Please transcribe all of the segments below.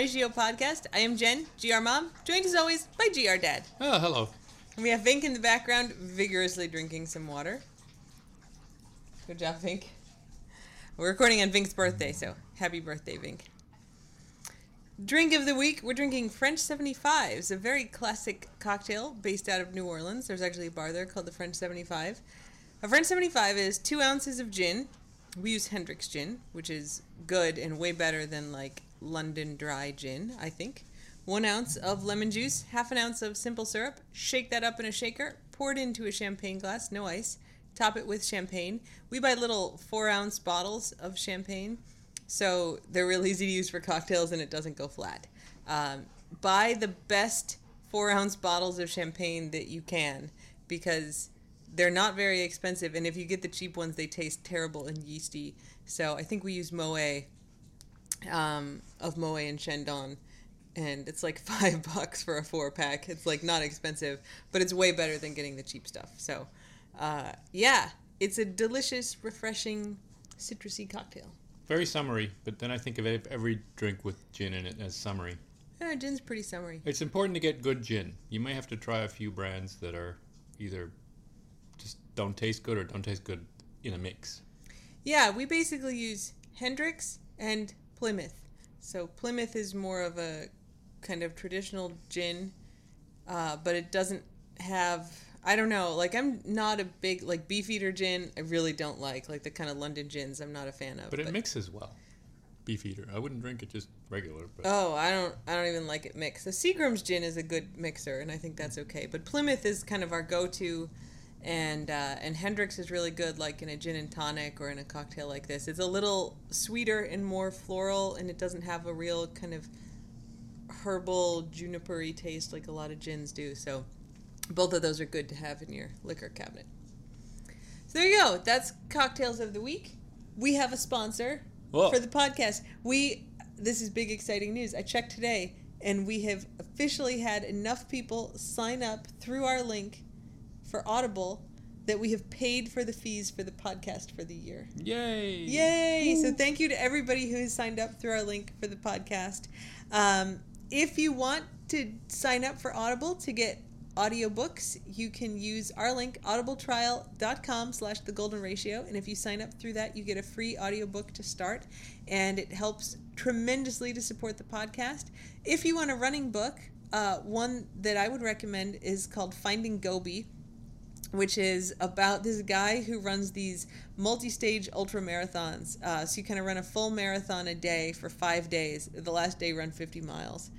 Ratio podcast. I am Jen, GR Mom, joined as always by GR Dad. Oh, hello. And we have Vink in the background, vigorously drinking some water. Good job, Vink. We're recording on Vink's birthday, so happy birthday, Vink. Drink of the week, we're drinking French 75s, a very classic cocktail based out of New Orleans. There's actually a bar there called the French 75. A French 75 is two ounces of gin. We use Hendrick's gin, which is good and way better than like London dry gin, I think. One ounce of lemon juice, half an ounce of simple syrup. Shake that up in a shaker, pour it into a champagne glass, no ice. Top it with champagne. We buy little four ounce bottles of champagne so they're real easy to use for cocktails and it doesn't go flat. Um, buy the best four ounce bottles of champagne that you can because they're not very expensive. And if you get the cheap ones, they taste terrible and yeasty. So I think we use Moet um, of Moet and Chandon. And it's like five bucks for a four pack. It's like not expensive, but it's way better than getting the cheap stuff. So, uh, yeah, it's a delicious, refreshing, citrusy cocktail. Very summery, but then I think of every drink with gin in it as summery. Yeah, gin's pretty summery. It's important to get good gin. You may have to try a few brands that are either just don't taste good or don't taste good in a mix. Yeah, we basically use Hendrick's and Plymouth. So Plymouth is more of a kind of traditional gin, uh, but it doesn't have I don't know. Like I'm not a big like Beefeater gin. I really don't like like the kind of London gins. I'm not a fan of. But it but, mixes well. Beefeater. I wouldn't drink it just regular. But. Oh, I don't. I don't even like it mixed. The Seagram's gin is a good mixer, and I think that's okay. But Plymouth is kind of our go-to, and uh, and Hendrick's is really good, like in a gin and tonic or in a cocktail like this. It's a little sweeter and more floral, and it doesn't have a real kind of herbal junipery taste like a lot of gins do. So both of those are good to have in your liquor cabinet. So there you go. That's cocktails of the week. We have a sponsor Whoa. for the podcast. We this is big exciting news. I checked today and we have officially had enough people sign up through our link for Audible that we have paid for the fees for the podcast for the year. Yay! Yay! Woo. So thank you to everybody who has signed up through our link for the podcast. Um, if you want to sign up for Audible to get audiobooks, you can use our link, audibletrial.com slash the golden ratio. And if you sign up through that, you get a free audiobook to start. And it helps tremendously to support the podcast. If you want a running book, uh, one that I would recommend is called Finding Gobi which is about this guy who runs these multi-stage ultra marathons. Uh, so you kind of run a full marathon a day for five days. The last day, run 50 miles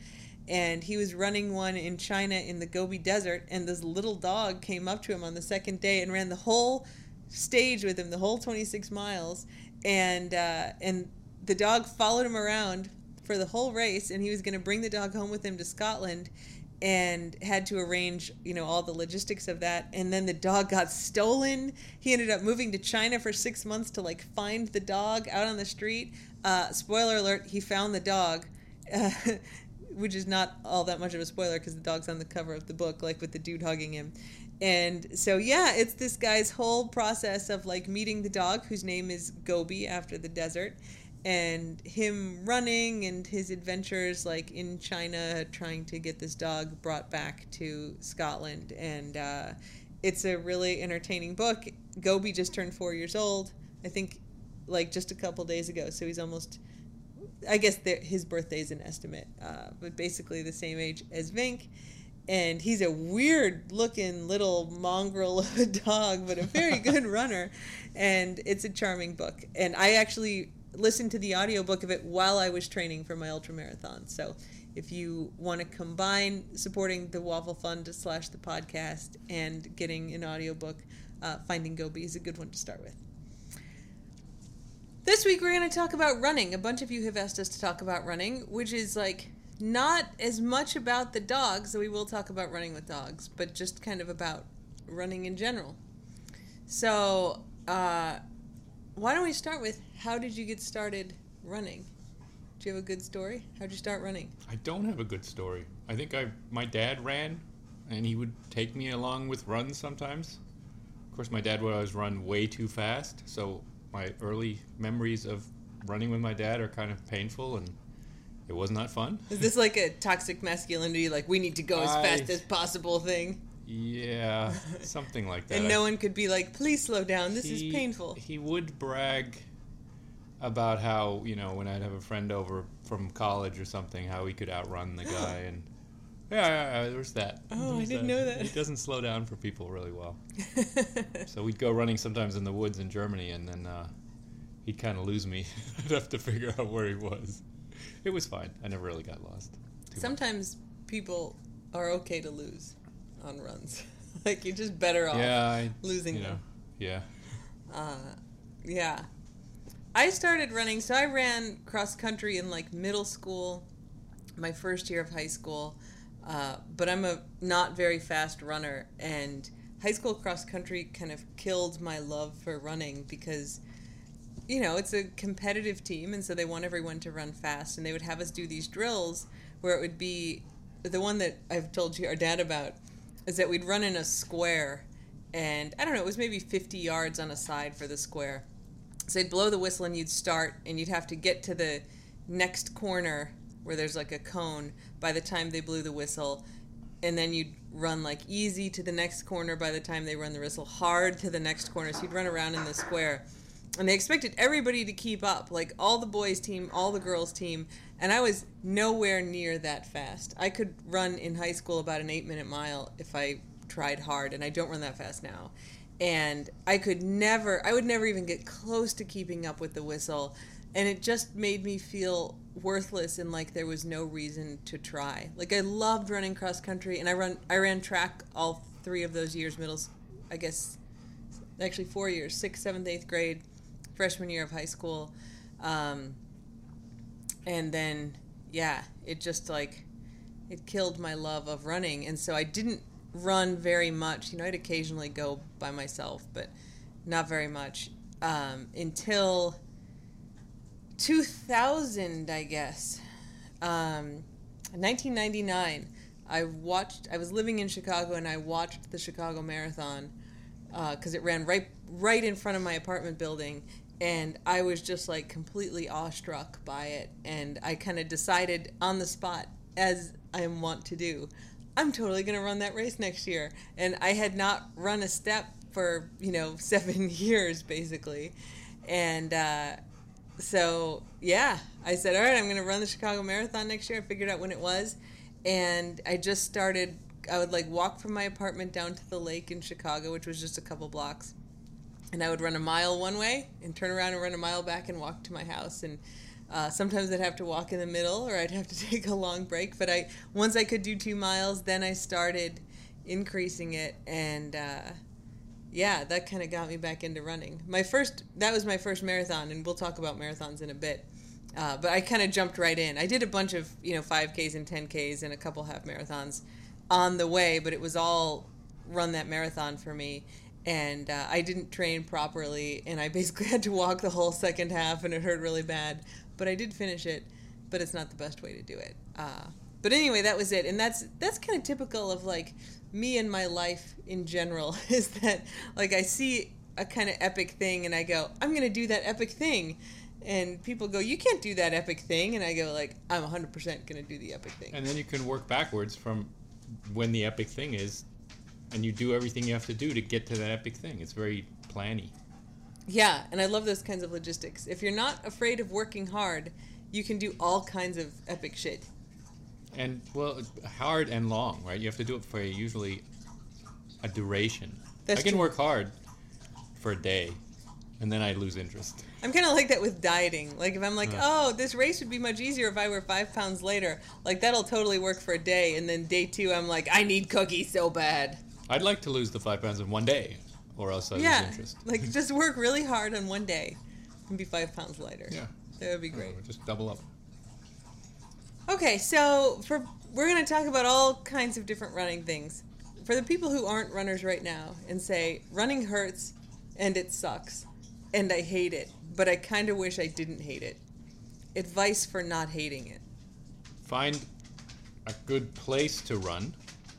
and he was running one in China in the Gobi Desert, and this little dog came up to him on the second day and ran the whole stage with him, the whole 26 miles, and uh, and the dog followed him around for the whole race, and he was going to bring the dog home with him to Scotland, and had to arrange you know all the logistics of that. And then the dog got stolen. He ended up moving to china for six months to like find the dog out on the street. Uh, spoiler alert he found the dog uh, which is not all that much of a spoiler because the dog's on the cover of the book, like with the dude hugging him. And so, yeah, it's this guy's whole process of like meeting the dog, whose name is Gobi after the desert, and him running and his adventures like in China trying to get this dog brought back to Scotland. And uh, it's a really entertaining book. Gobi just turned four years old, I think, like just a couple days ago. So he's almost I guess his birthday is an estimate, uh, but basically the same age as Vink. And he's a weird looking little mongrel of a dog, but a very good runner. And it's a charming book. And I actually listened to the audiobook of it while I was training for my ultra marathon. So if you want to combine supporting the Waffle Fund slash the podcast and getting an audiobook, uh, Finding Gobi is a good one to start with. This week we're going to talk about running. A bunch of you have asked us to talk about running, which is like not as much about the dogs, so we will talk about running with dogs, but just kind of about running in general. So, uh, why don't we start with how did you get started running? Do you have a good story? How'd you start running? I don't have a good story. I think I my dad ran, and he would take me along with runs sometimes. Of course, my dad would always run way too fast, so my early memories of running with my dad are kind of painful and It was not fun. Is this like a toxic masculinity, like we need to go as I- fast as possible thing? Yeah, something like that. And I- no one could be like, please slow down, this he- is painful. He would brag about how you know when I'd have a friend over from college or something, how he could outrun the guy, and yeah, yeah, yeah there's that. Oh, I didn't know that. He doesn't slow down for people really well. So we'd go running sometimes in the woods in Germany, and then uh, he'd kind of lose me. I'd have to figure out where he was. It was fine. I never really got lost. too much. Sometimes people are okay to lose on runs. like you're just better off. yeah, I, losing you know, them. yeah. Uh, yeah. I started running, so I ran cross country in like middle school, my first year of high school. Uh, but I'm a not very fast runner, and high school cross country kind of killed my love for running because, you know, it's a competitive team, and so they want everyone to run fast, and they would have us do these drills where it would be the one that I've told you our dad about is that we'd run in a square, and I don't know, it was maybe 50 yards on a side for the square. So they'd blow the whistle and you'd start, and you'd have to get to the next corner where there's like a cone by the time they blew the whistle. And then you'd run like easy to the next corner by the time they run the whistle, hard to the next corner. So you'd run around in the square. And they expected everybody to keep up, like all the boys' team, all the girls' team. And I was nowhere near that fast. I could run in high school about an eight minute mile if I tried hard, and I don't run that fast now and I could never, I would never even get close to keeping up with the whistle. And it just made me feel worthless and like there was no reason to try. Like I loved running cross country and I run, I ran track all three of those years, middle, I guess, actually four years, sixth, seventh, eighth grade, freshman year of high school. Um, and then, yeah, it just like, it killed my love of running. And so I didn't run very much. You know, I'd occasionally go by myself, but not very much um, until 2000, I guess. Um, 1999. I watched. I was living in Chicago, and I watched the Chicago Marathon because it ran right right in front of my apartment building, and I was just like completely awestruck by it. And I kind of decided on the spot, as I am wont to do, I'm totally going to run that race next year. And I had not run a step for, you know, seven years basically. And uh, so, yeah, I said, all right, I'm going to run the Chicago Marathon next year. I figured out when it was. And I just started, I would like walk from my apartment down to the lake in Chicago, which was just a couple blocks. And I would run a mile one way and turn around and run a mile back and walk to my house. And uh, sometimes I'd have to walk in the middle, or I'd have to take a long break. But I once I could do two miles, then I started increasing it, and uh, yeah, that kind of got me back into running. My first that was my first marathon, and we'll talk about marathons in a bit. Uh, but I kind of jumped right in. I did a bunch of you know 5Ks and 10Ks and a couple half marathons on the way, but it was all run that marathon for me. And uh, I didn't train properly, and I basically had to walk the whole second half, and it hurt really bad. But I did finish it, but it's not the best way to do it. Uh, but anyway, that was it, and that's that's kind of typical of like me and my life in general. Is that like I see a kind of epic thing, and I go, I'm gonna do that epic thing, and people go, you can't do that epic thing, and I go like, I'm 100% gonna do the epic thing. And then you can work backwards from when the epic thing is, and you do everything you have to do to get to that epic thing. It's very planny. Yeah, and I love those kinds of logistics. If you're not afraid of working hard, you can do all kinds of epic shit. And well, hard and long, right? You have to do it for usually a duration. That's I can true. work hard for a day, and then I lose interest. I'm kind of like that with dieting. Like if I'm like, Uh. oh, this race would be much easier if I were five pounds later. Like that'll totally work for a day, and then day two, I'm like, I need cookies so bad. I'd like to lose the five pounds in one day, or else I yeah, lose interest. like just work really hard on one day, and be five pounds lighter. yeah, that would be great. Just double up. Okay, so for we're going to talk about all kinds of different running things. For the people who aren't runners right now and say running hurts and it sucks and I hate it, but I kind of wish I didn't hate it. Advice for not hating it. Find a good place to run.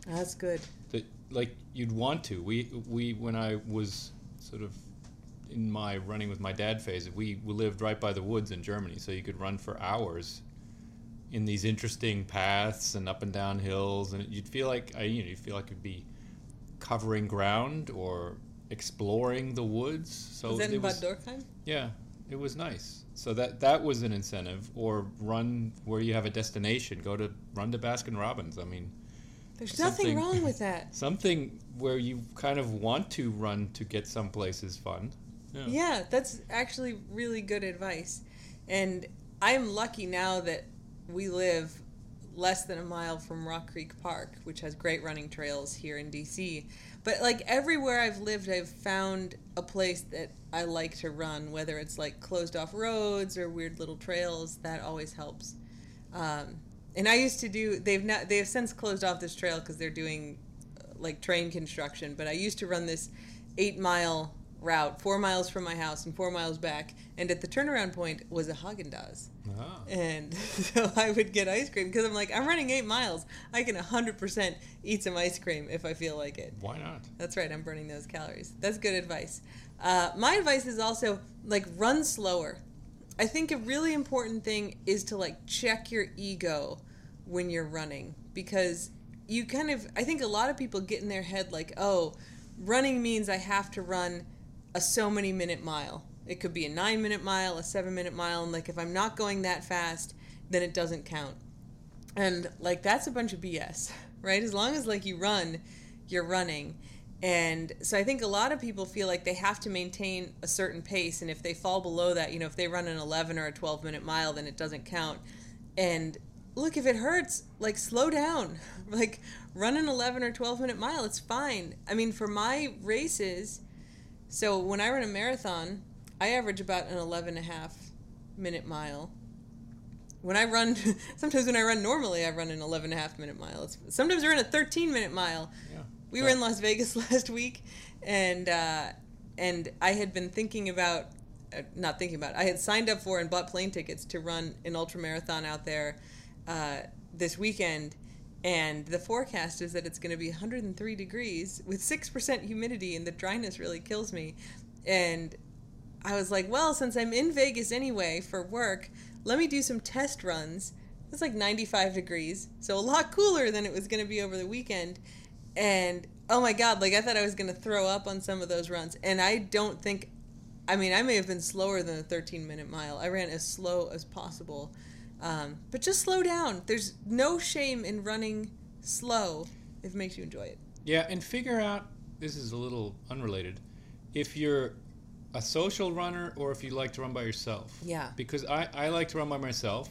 That's good. that like you'd want to. We we when I was sort of in my running with my dad phase, we, we lived right by the woods in Germany, so you could run for hours in these interesting paths and up and down hills, and you'd feel like you know, you feel like you'd be covering ground or exploring the woods. So was that in Bad was, Dürkheim? yeah, it was nice. So that that was an incentive. Or run where you have a destination. Go to run to Baskin Robbins. I mean, There's nothing wrong with that. something where you kind of want to run to get someplace is fun. Yeah. Yeah, that's actually really good advice. And I'm lucky now that we live less than a mile from Rock Creek Park, which has great running trails here in DC. But like everywhere I've lived, I've found a place that I like to run, whether it's like closed off roads or weird little trails. That always helps. Um, and I used to do. They've not. They have since closed off this trail because they're doing like train construction. But I used to run this eight mile route, four miles from my house and four miles back. And at the turnaround point was a Haagen Dazs. Ah. And so I would get ice cream because I'm like, I'm running eight miles. I can 100% eat some ice cream if I feel like it. Why not? That's right, I'm burning those calories. That's good advice. Uh, my advice is also like run slower. I think a really important thing is to like check your ego when you're running because you kind of, I think a lot of people get in their head like, oh, running means I have to run a so many minute mile. It could be a nine minute mile, a seven minute mile, and like if I'm not going that fast, then it doesn't count. And like that's a bunch of BS, right? As long as like you run, you're running. And so I think a lot of people feel like they have to maintain a certain pace and if they fall below that, you know, if they run an 11 or a 12 minute mile then it doesn't count. And look, if it hurts, like slow down. Like run an 11 or 12 minute mile, it's fine. I mean, for my races, so when I run a marathon, I average about an 11 and a half minute mile when I run, sometimes when I run normally, I run an 11 and a half minute mile. It's, sometimes I run a 13 minute mile. Yeah. We were in Las Vegas last week, and uh, and I had been thinking about, uh, not thinking about, I had signed up for and bought plane tickets to run an ultra marathon out there uh, this weekend. And the forecast is that it's going to be 103 degrees with 6% humidity, and the dryness really kills me. And I was like, well, since I'm in Vegas anyway for work, let me do some test runs. It's like 95 degrees, so a lot cooler than it was going to be over the weekend. And oh my god, like I thought I was going to throw up on some of those runs. And I don't think, I mean, I may have been slower than a 13 minute mile. I ran as slow as possible. Um, but just slow down. There's no shame in running slow if it makes you enjoy it. Yeah, and figure out this is a little unrelated. If you're a social runner or if you like to run by yourself. Yeah. Because I, I like to run by myself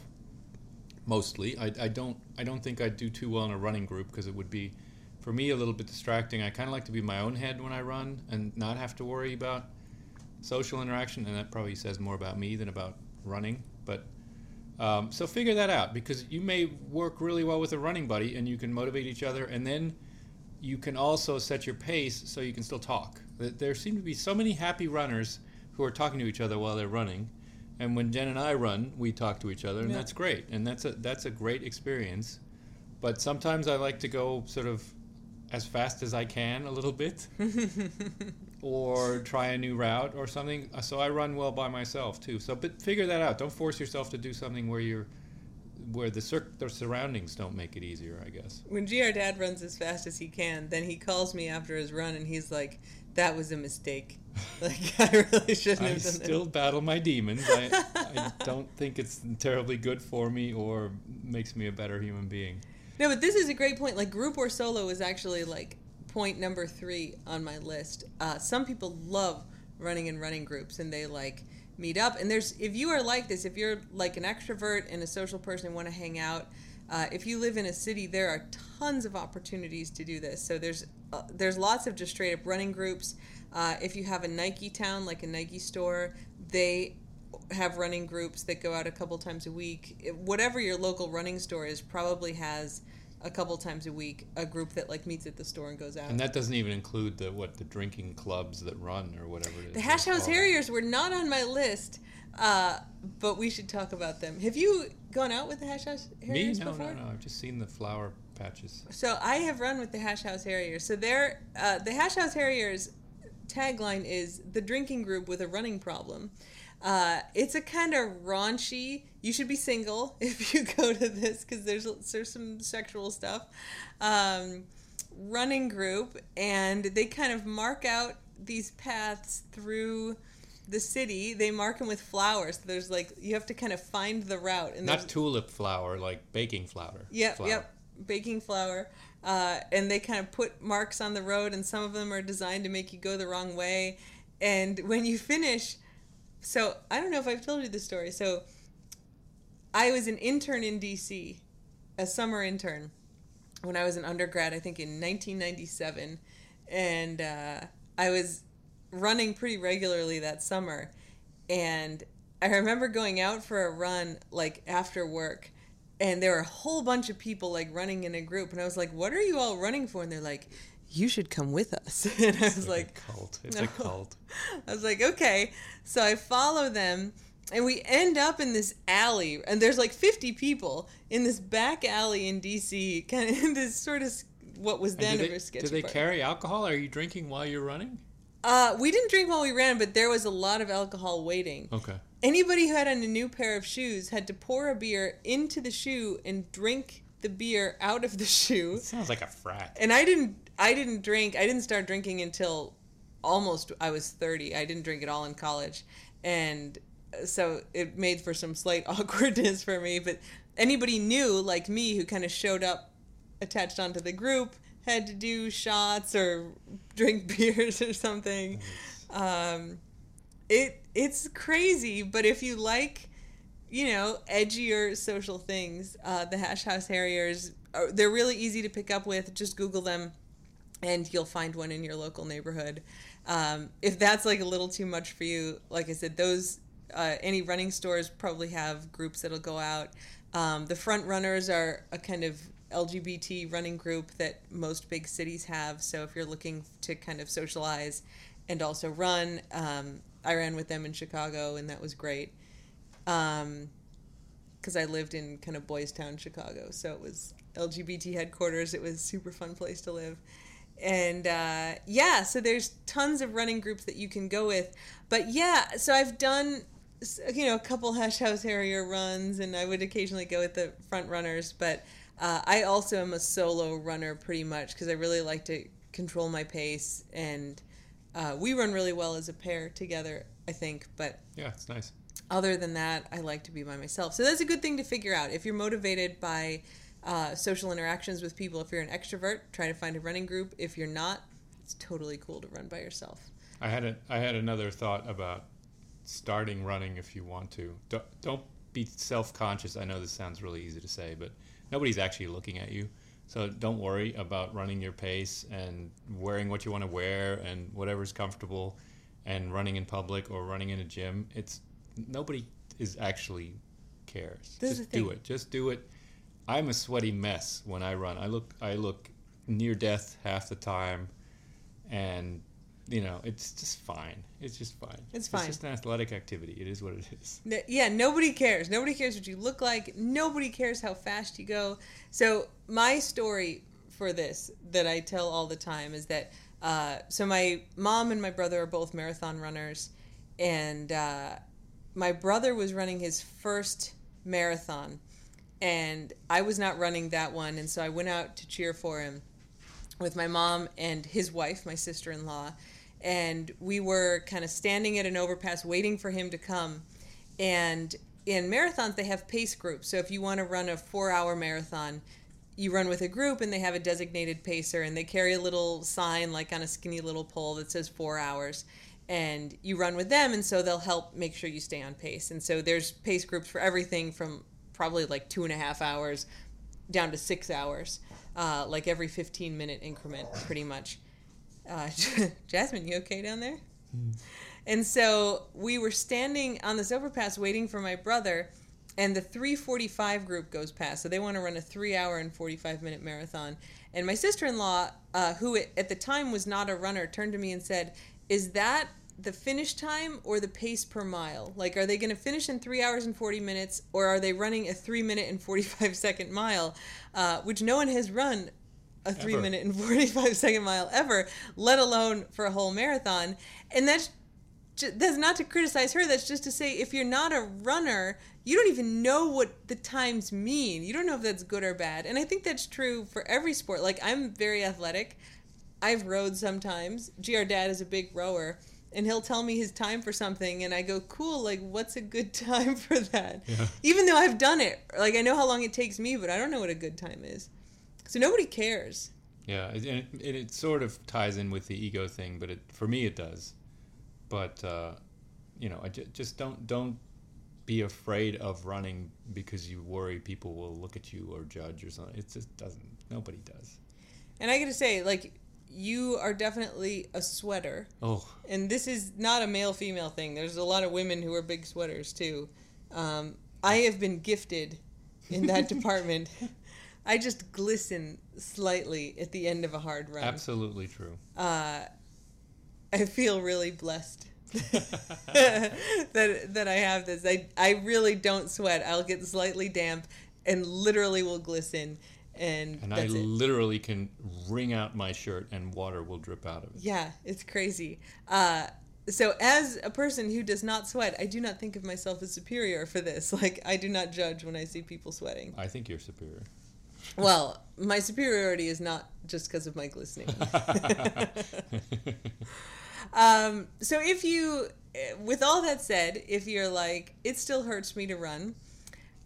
mostly. I, I don't I don't think I'd do too well in a running group because it would be for me a little bit distracting. I kind of like to be my own head when I run and not have to worry about social interaction and that probably says more about me than about running, but um, so figure that out because you may work really well with a running buddy and you can motivate each other and then you can also set your pace so you can still talk. There seem to be so many happy runners who are talking to each other while they're running. And when Jen and I run, we talk to each other, and Yeah. that's great. And that's a that's a great experience. But sometimes I like to go sort of as fast as I can a little bit, or try a new route or something. Uh, So I run well by myself too. So, but figure that out. Don't force yourself to do something where you're where the cir- the surroundings don't make it easier. I guess. when GR Dad runs as fast as he can, then he calls me after his run and he's like, "That was a mistake. Like I really shouldn't I have done still that." battle my demons. I, I don't think it's terribly good for me or makes me a better human being. No, but this is a great point. Like group or solo is actually like point number three on my list. Uh, some people love running in running groups and they like meet up. And there's if you are like this, if you're like an extrovert and a social person and want to hang out. Uh, if you live in a city, there are tons of opportunities to do this. So there's uh, there's lots of just straight up running groups. Uh, if you have a Nike town, like a Nike store, they have running groups that go out a couple times a week. It- Whatever your local running store is, probably has a couple times a week a group that like meets at the store and goes out. And that doesn't even include the what the drinking clubs that run or whatever it is. the Hash House. Harriers were not on my list, uh, but we should talk about them. Have you gone out with the Hash House Harriers Me? No, before? no, no. I've just seen the flour patches. So I have run with the Hash House Harriers. So they're uh, the Hash House Harriers tagline is the drinking group with a running problem. Uh, it's a kind of raunchy. You should be single if you go to this because there's there's some sexual stuff. Um, running group, and they kind of mark out these paths through the city. They mark them with flowers. There's like you have to kind of find the route. And Not tulip flower, like baking flour. Yep, flour. yep. Baking flour. Uh, and they kind of put marks on the road, and some of them are designed to make you go the wrong way. And when you finish, so I don't know if I've told you this story. So I was an intern in DC, a summer intern, when I was an undergrad, I think in 1997. And uh, I was running pretty regularly that summer. And I remember going out for a run like after work and there were a whole bunch of people like running in a group and I was like, "What are you all running for?" And they're like, "You should come with us." And I was like, a cult. It's No. a cult. I was like, "Okay." So I follow them and we end up in this alley and there's like 50 people in this back alley in DC, kind of in this sort of what was then do a they, sketchy do they carry alcohol? Are you drinking while you're running? Uh, we didn't drink while we ran, but there was a lot of alcohol waiting. Okay. Anybody who had on a new pair of shoes had to pour a beer into the shoe and drink the beer out of the shoe. It sounds like a frat. And I didn't I didn't drink. I didn't start drinking until almost I was 30. I didn't drink at all in college. And so it made for some slight awkwardness for me, but anybody new like me who kind of showed up attached onto the group had to do shots or drink beers or something. Um, it it's crazy, but if you like, you know, edgier social things, uh, the Hash House Harriers, are, they're really easy to pick up with. Just Google them, and you'll find one in your local neighborhood. Um, if that's like a little too much for you, like I said, those uh, any running stores probably have groups that'll go out. Um, the front runners are a kind of LGBT running group that most big cities have. So if you're looking to kind of socialize and also run, um, I ran with them in Chicago, and that was great. Um, because I lived in kind of Boys Town, Chicago, so it was LGBT headquarters. It was super fun place to live, and uh, yeah, so there's tons of running groups that you can go with. But yeah, so I've done you know a couple Hash House Harrier runs, and I would occasionally go with the front runners. But uh, I also am a solo runner pretty much because I really like to control my pace, and uh, we run really well as a pair together. I think, but Yeah, it's nice. other than that, I like to be by myself. So that's a good thing to figure out. If you're motivated by uh, social interactions with people, if you're an extrovert, try to find a running group. If you're not, it's totally cool to run by yourself. I had a, I had another thought about starting running if you want to. Don't, don't be self-conscious. I know this sounds really easy to say, but nobody's actually looking at you. So don't worry about running your pace and wearing what you want to wear and whatever's comfortable and running in public or running in a gym. It's nobody is actually cares. This Just do it. Just do it. I'm a sweaty mess when I run. I look I look near death half the time and you know, it's just fine. It's just fine. It's fine. It's just an athletic activity. It is what it is. N- Yeah, nobody cares. Nobody cares what you look like. Nobody cares how fast you go. So my story for this that I tell all the time is that uh, so my mom and my brother are both marathon runners, and uh, my brother was running his first marathon, and I was not running that one, and so I went out to cheer for him with my mom and his wife, my sister in law, and we were kind of standing at an overpass waiting for him to come. And in marathons, they have pace groups. So if you want to run a four hour marathon, you run with a group and they have a designated pacer and they carry a little sign like on a skinny little pole that says four hours and you run with them and so they'll help make sure you stay on pace and so there's pace groups for everything from probably like two and a half hours down to six hours uh, like every 15 minute increment pretty much uh, jasmine you okay down there and so we were standing on this overpass waiting for my brother, and the 345 group goes past. So they want to run a three hour and 45 minute marathon. And my sister in law, uh, who at the time was not a runner, turned to me and said, Is that the finish time or the pace per mile? Like, are they going to finish in three hours and 40 minutes, or are they running a three minute and 45 second mile, uh, which no one has run a three Ever. minute and 45 second mile ever, let alone for a whole marathon? And that's that's not to criticize her. That's just to say if you're not a runner, you don't even know what the times mean. You don't know if that's good or bad. And I think that's true for every sport. Like I'm very athletic. I've rowed sometimes. GR dad is a big rower and he'll tell me his time for something and I go, "Cool, like what's a good time for that?" Yeah. Even though I've done it. Like I know how long it takes me, but I don't know what a good time is. So nobody cares. Yeah, and it, it, it sort of ties in with the ego thing, but it for me it does. But uh, you know, I ju- just don't don't be afraid of running because you worry people will look at you or judge or something. It just doesn't. Nobody does. And I got to say, like you are definitely a sweater. Oh, and this is not a male female thing. There's a lot of women who are big sweaters too. Um, I have been gifted in that department. I just glisten slightly at the end of a hard run. absolutely true. Uh, I feel really blessed that that I have this. I I really don't sweat. I'll get slightly damp and literally will glisten. And, And I it. literally can wring out my shirt and water will drip out of it. Yeah, it's crazy. Uh, so, as a person who does not sweat, I do not think of myself as superior for this. Like, I do not judge when I see people sweating. I think you're superior. Well, my superiority is not just because of my glistening. um, so, if you, with all that said, if you're like, it still hurts me to run,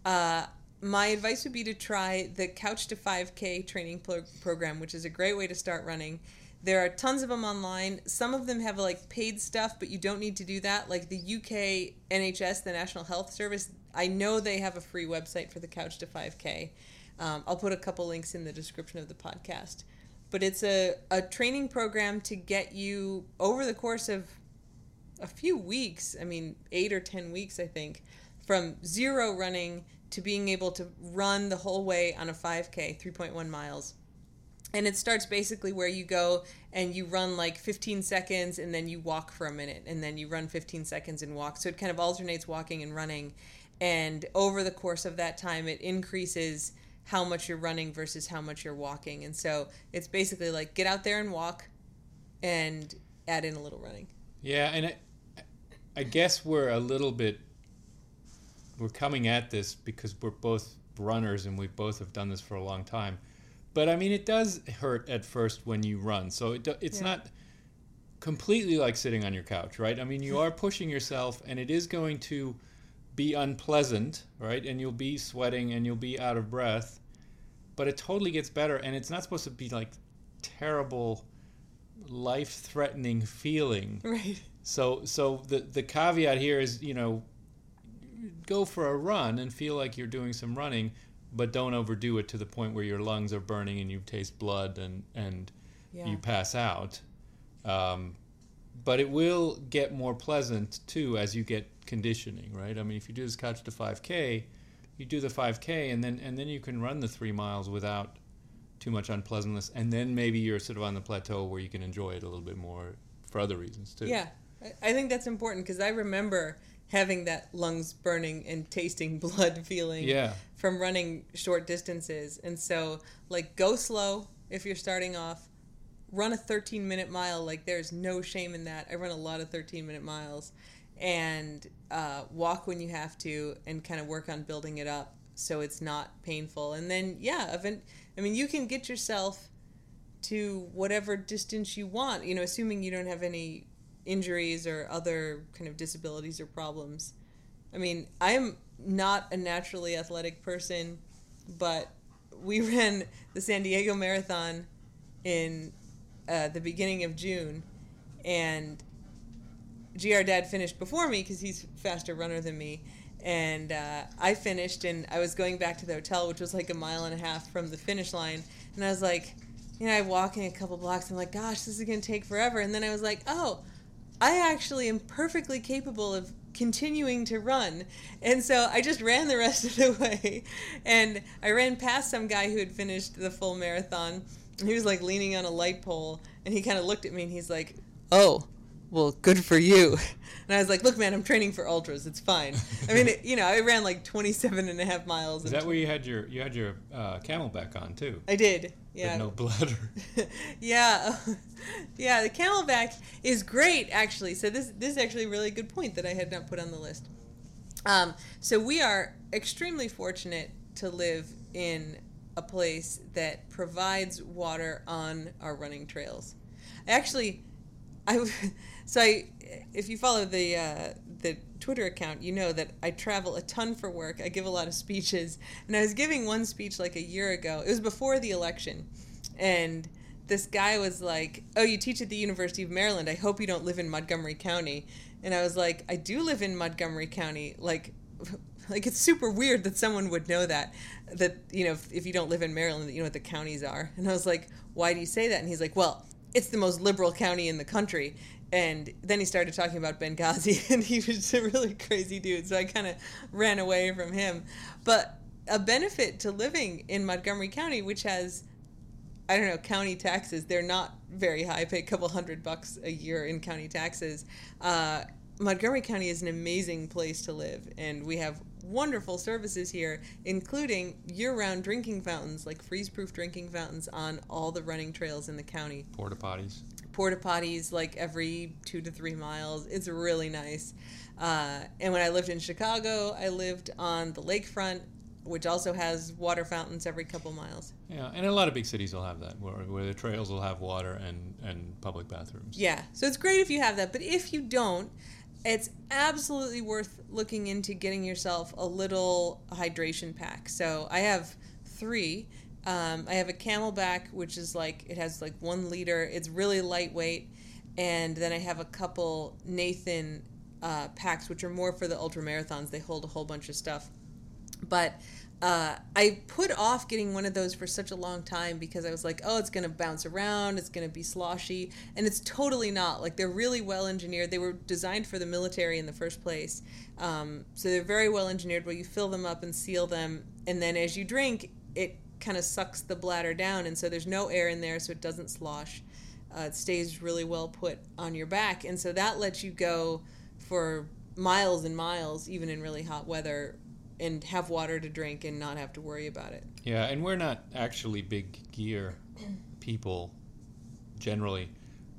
uh, my advice would be to try the Couch to 5K training pro- program, which is a great way to start running. There are tons of them online. Some of them have like paid stuff, but you don't need to do that. Like the UK NHS, the National Health Service, I know they have a free website for the Couch to 5K. Um, I'll put a couple links in the description of the podcast. But it's a, a training program to get you over the course of a few weeks, I mean, eight or 10 weeks, I think, from zero running to being able to run the whole way on a 5K, 3.1 miles. And it starts basically where you go and you run like 15 seconds and then you walk for a minute and then you run 15 seconds and walk. So it kind of alternates walking and running. And over the course of that time, it increases how much you're running versus how much you're walking. And so it's basically like get out there and walk and add in a little running. Yeah, and I, I guess we're a little bit we're coming at this because we're both runners and we both have done this for a long time. But I mean, it does hurt at first when you run. So it, it's Yeah. not completely like sitting on your couch, right? I mean, you are pushing yourself and it is going to be unpleasant, right? And you'll be sweating and you'll be out of breath. But it totally gets better and it's not supposed to be like terrible life-threatening feeling. Right. So so the the caveat here is, you know, go for a run and feel like you're doing some running, but don't overdo it to the point where your lungs are burning and you taste blood and and Yeah. you pass out. Um, but it will get more pleasant too as you get conditioning, right? I mean, if you do this couch to 5K, you do the 5K and then and then you can run the three miles without too much unpleasantness, and then maybe you're sort of on the plateau where you can enjoy it a little bit more for other reasons too. Yeah, I- I think that's important because I remember having that lungs burning and tasting blood feeling Yeah. from running short distances. And so, like, go slow if you're starting off. Run a 13 minute mile. Like, there's no shame in that. I run a lot of 13 minute miles. And uh, walk when you have to and kind of work on building it up so it's not painful. And then, yeah, event- I mean, you can get yourself to whatever distance you want, you know, assuming you don't have any injuries or other kind of disabilities or problems. I mean, I'm not a naturally athletic person, but we ran the San Diego Marathon in uh, the beginning of June, and GR Dad finished before me because he's faster runner than me. And uh, I finished, and I was going back to the hotel, which was like a mile and a half from the finish line. And I was like, you know, I walk in a couple blocks. I'm like, gosh, this is to take forever. And then I was like, oh, I actually am perfectly capable of continuing to run. And so I just ran the rest of the way. And I ran past some guy who had finished the full marathon. He was like leaning on a light pole. And he kind of looked at me and he's like, oh, well, good for you. And I was like, look, man, I'm training for ultras. It's fine. I mean, it, you know, I ran like 27 and a half miles. Is that where you had your you had your uh, CamelBak on too? I did. Yeah. No bladder. yeah. yeah, the CamelBak is great actually. So this this is actually a really good point that I had not put on the list. Um, so we are extremely fortunate to live in a place that provides water on our running trails. Actually, I so I if you follow the uh, the Twitter account, you know that I travel a ton for work. I give a lot of speeches, and I was giving one speech like a year ago. It was before the election, and this guy was like, "Oh, you teach at the University of Maryland. I hope you don't live in Montgomery County." And I was like, "I do live in Montgomery County." Like like it's super weird that someone would know that that you know if, if you don't live in Maryland that you know what the counties are. And I was like, "Why do you say that?" And he's like, "Well, it's the most liberal county in the country." And then he started talking about Benghazi, and he was a really crazy dude. So I kind of ran away from him. But a benefit to living in Montgomery County, which has, I don't know, county taxes, they're not very high, I pay a couple hundred bucks a year in county taxes. Uh, Montgomery County is an amazing place to live, and we have wonderful services here, including year round drinking fountains, like freeze proof drinking fountains on all the running trails in the county. Porta potties. Porta potties like every two to three miles. It's really nice. Uh, and when I lived in Chicago, I lived on the lakefront, which also has water fountains every couple miles. Yeah, and a lot of big cities will have that, where, where the trails will have water and, and public bathrooms. Yeah, so it's great if you have that, but if you don't, it's absolutely worth looking into getting yourself a little hydration pack. So I have three. Um, I have a CamelBak, which is like it has like one liter. It's really lightweight, and then I have a couple Nathan uh, packs, which are more for the ultra marathons. They hold a whole bunch of stuff, but uh, I put off getting one of those for such a long time because I was like, oh, it's going to bounce around, it's going to be sloshy. And it's totally not. Like, they're really well engineered. They were designed for the military in the first place. Um, so they're very well engineered where you fill them up and seal them. And then as you drink, it kind of sucks the bladder down. And so there's no air in there, so it doesn't slosh. Uh, it stays really well put on your back. And so that lets you go for miles and miles, even in really hot weather, and have water to drink and not have to worry about it. Yeah, and we're not actually big gear people generally,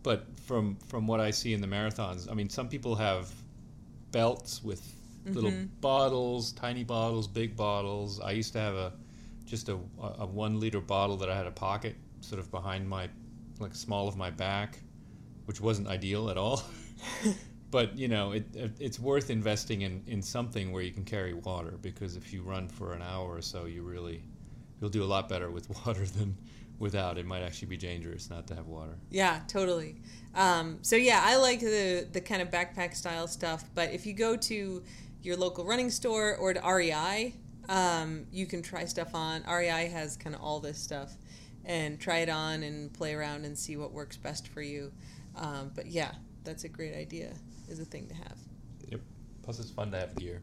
but from from what I see in the marathons, I mean, some people have belts with little Mhm. bottles, tiny bottles, big bottles. I used to have a just a, a one liter bottle that I had a pocket sort of behind my like small of my back, which wasn't ideal at all. but you know, it, it it's worth investing in in something where you can carry water because if you run for an hour or so, you really you'll do a lot better with water than without. It might actually be dangerous not to have water. Yeah, totally. Um, so yeah, I like the the kind of backpack style stuff. But if you go to your local running store or to REI, um, you can try stuff on. REI has kind of all this stuff, and try it on and play around and see what works best for you. Um, but yeah, that's a great idea. Is a thing to have. Yep. Plus, it's fun to have gear.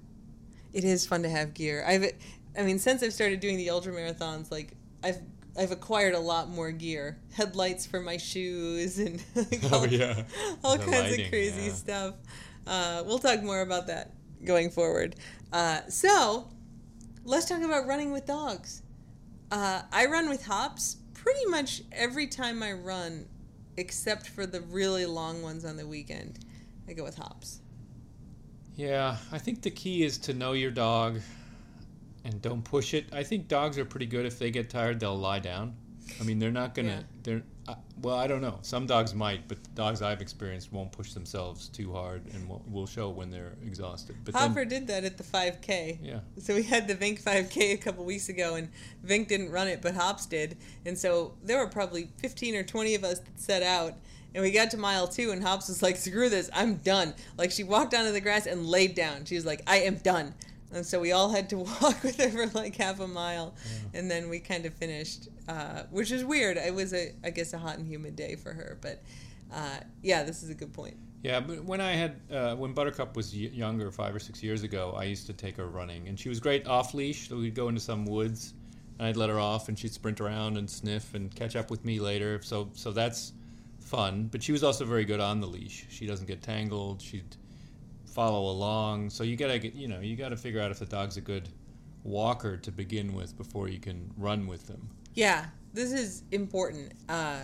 It is fun to have gear. I've, I mean, since I've started doing the ultra marathons, like I've I've acquired a lot more gear, headlights for my shoes, and like, Oh, all, yeah. all kinds lighting, of crazy yeah. stuff. Uh, we'll talk more about that going forward. Uh, so let's talk about running with dogs. Uh, I run with Hops pretty much every time I run, except for the really long ones on the weekend. I go with Hops. Yeah, I think the key is to know your dog and don't push it. I think dogs are pretty good if they get tired, they'll lie down. I mean, they're not going to Yeah. they're well, I don't know. Some dogs might, but the dogs I've experienced won't push themselves too hard and will, will show when they're exhausted. But Hopper then did that at the 5K. yeah. So we had the Vink 5K a couple weeks ago, and Vink didn't run it, but Hops did. And so there were probably 15 or 20 of us that set out. And we got to mile two, and Hops was like, screw this, I'm done. Like, she walked onto the grass and laid down. She was like, I am done. And so we all had to walk with her for like half a mile. And then we kind of finished, uh, which is weird. It was, a, I guess, a hot and humid day for her. But uh, yeah, this is a good point. Yeah, but when I had uh, when Buttercup was y- younger, five or six years ago, I used to take her running, and she was great off leash. So we'd go into some woods, and I'd let her off, and she'd sprint around and sniff and catch up with me later. So so that's fun, but she was also very good on the leash. She doesn't get tangled. She'd follow along. So you gotta get, you know, you gotta figure out if the dog's a good walker to begin with before you can run with them. Yeah, this is important. Uh,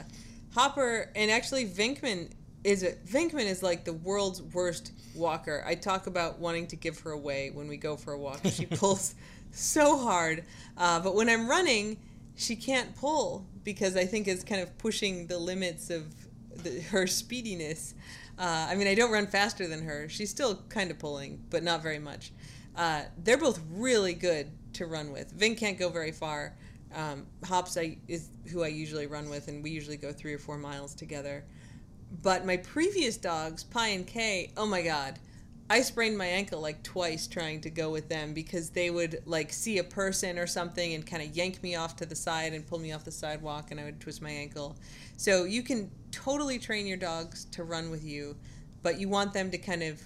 Hopper and actually Venkman is it Venkman is like the world's worst walker. I talk about wanting to give her away when we go for a walk. She pulls so hard, uh, but when I'm running, she can't pull because I think it's kind of pushing the limits of the, her speediness. Uh, I mean, I don't run faster than her. She's still kind of pulling, but not very much. Uh, they're both really good to run with. Vin can't go very far. Um, Hops I, is who I usually run with, and we usually go three or four miles together. But my previous dogs, Pi and Kay, oh my god, I sprained my ankle like twice trying to go with them because they would like see a person or something and kind of yank me off to the side and pull me off the sidewalk, and I would twist my ankle. So you can totally train your dogs to run with you, but you want them to kind of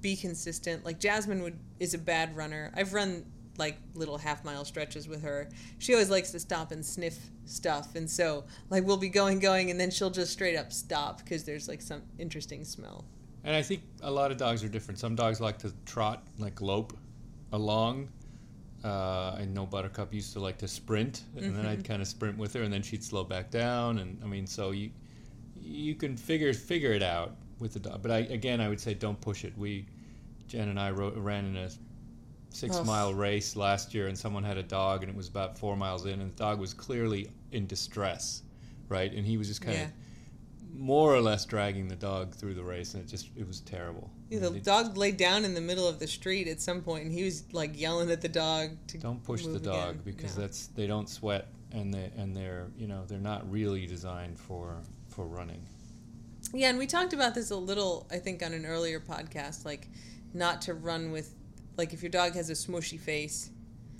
be consistent. Like Jasmine would is a bad runner. I've run like little half mile stretches with her. She always likes to stop and sniff stuff, and so like we'll be going going, and then she'll just straight up stop because there's like some interesting smell. And I think a lot of dogs are different. Some dogs like to trot, like lope along. Uh, I know Buttercup used to like to sprint, and mm-hmm. then I'd kind of sprint with her, and then she'd slow back down. And I mean, so you you can figure figure it out with the dog. But I again, I would say don't push it. We Jen and I wrote, ran in a six oh. mile race last year, and someone had a dog, and it was about four miles in, and the dog was clearly in distress, right? And he was just kind of more or less dragging the dog through the race, and it just it was terrible. Yeah, the dog laid down in the middle of the street at some point, and he was like yelling at the dog to don't push the dog again. because no. that's they don't sweat, and they and they're you know they're not really designed for for running. Yeah, and we talked about this a little, I think, on an earlier podcast, like not to run with like if your dog has a smushy face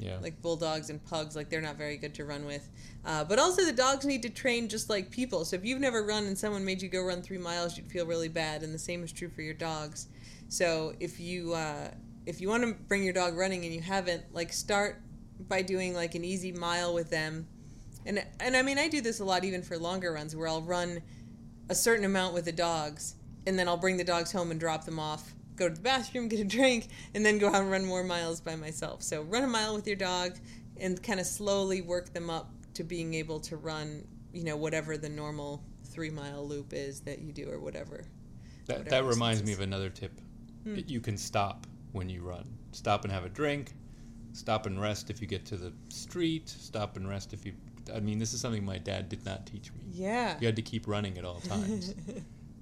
yeah. like bulldogs and pugs like they're not very good to run with uh, but also the dogs need to train just like people so if you've never run and someone made you go run three miles you'd feel really bad and the same is true for your dogs so if you uh, if you want to bring your dog running and you haven't like start by doing like an easy mile with them and and i mean i do this a lot even for longer runs where i'll run a certain amount with the dogs and then i'll bring the dogs home and drop them off go to the bathroom, get a drink, and then go out and run more miles by myself. So run a mile with your dog and kind of slowly work them up to being able to run, you know, whatever the normal three mile loop is that you do or whatever. That, whatever that reminds me of another tip. Hmm. You can stop when you run. Stop and have a drink. Stop and rest if you get to the street. Stop and rest if you. I mean, this is something my dad did not teach me. Yeah. You had to keep running at all times.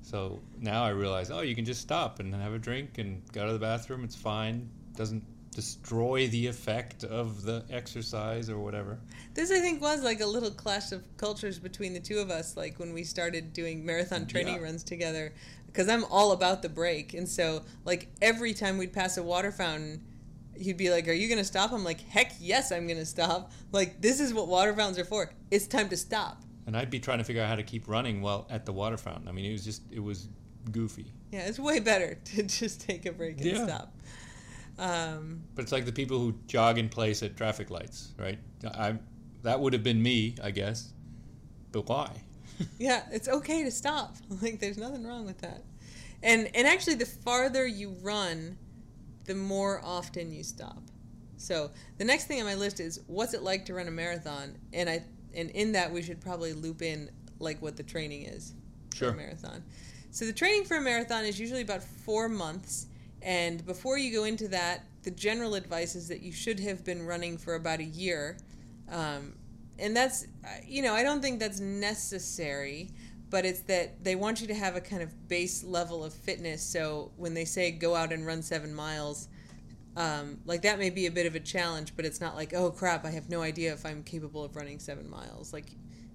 So now I realize, oh, you can just stop and have a drink and go to the bathroom. It's fine. Doesn't destroy the effect of the exercise or whatever. This I think was like a little clash of cultures between the two of us like when we started doing marathon training yeah. runs together because I'm all about the break and so like every time we'd pass a water fountain he'd be like, "Are you gonna stop?" I'm like, "Heck yes, I'm gonna stop." Like this is what water fountains are for. It's time to stop and I'd be trying to figure out how to keep running while at the water fountain. I mean, it was just it was goofy. Yeah, it's way better to just take a break and yeah. stop. Um, but it's like the people who jog in place at traffic lights, right? I that would have been me, I guess. But why? yeah, it's okay to stop. Like there's nothing wrong with that. And and actually the farther you run, the more often you stop. So, the next thing on my list is what's it like to run a marathon? And I and in that we should probably loop in like what the training is sure. for a marathon. So the training for a marathon is usually about four months, and before you go into that, the general advice is that you should have been running for about a year, um, and that's you know I don't think that's necessary. But it's that they want you to have a kind of base level of fitness. So when they say go out and run seven miles, um, like that may be a bit of a challenge, but it's not like, oh crap, I have no idea if I'm capable of running seven miles. Like,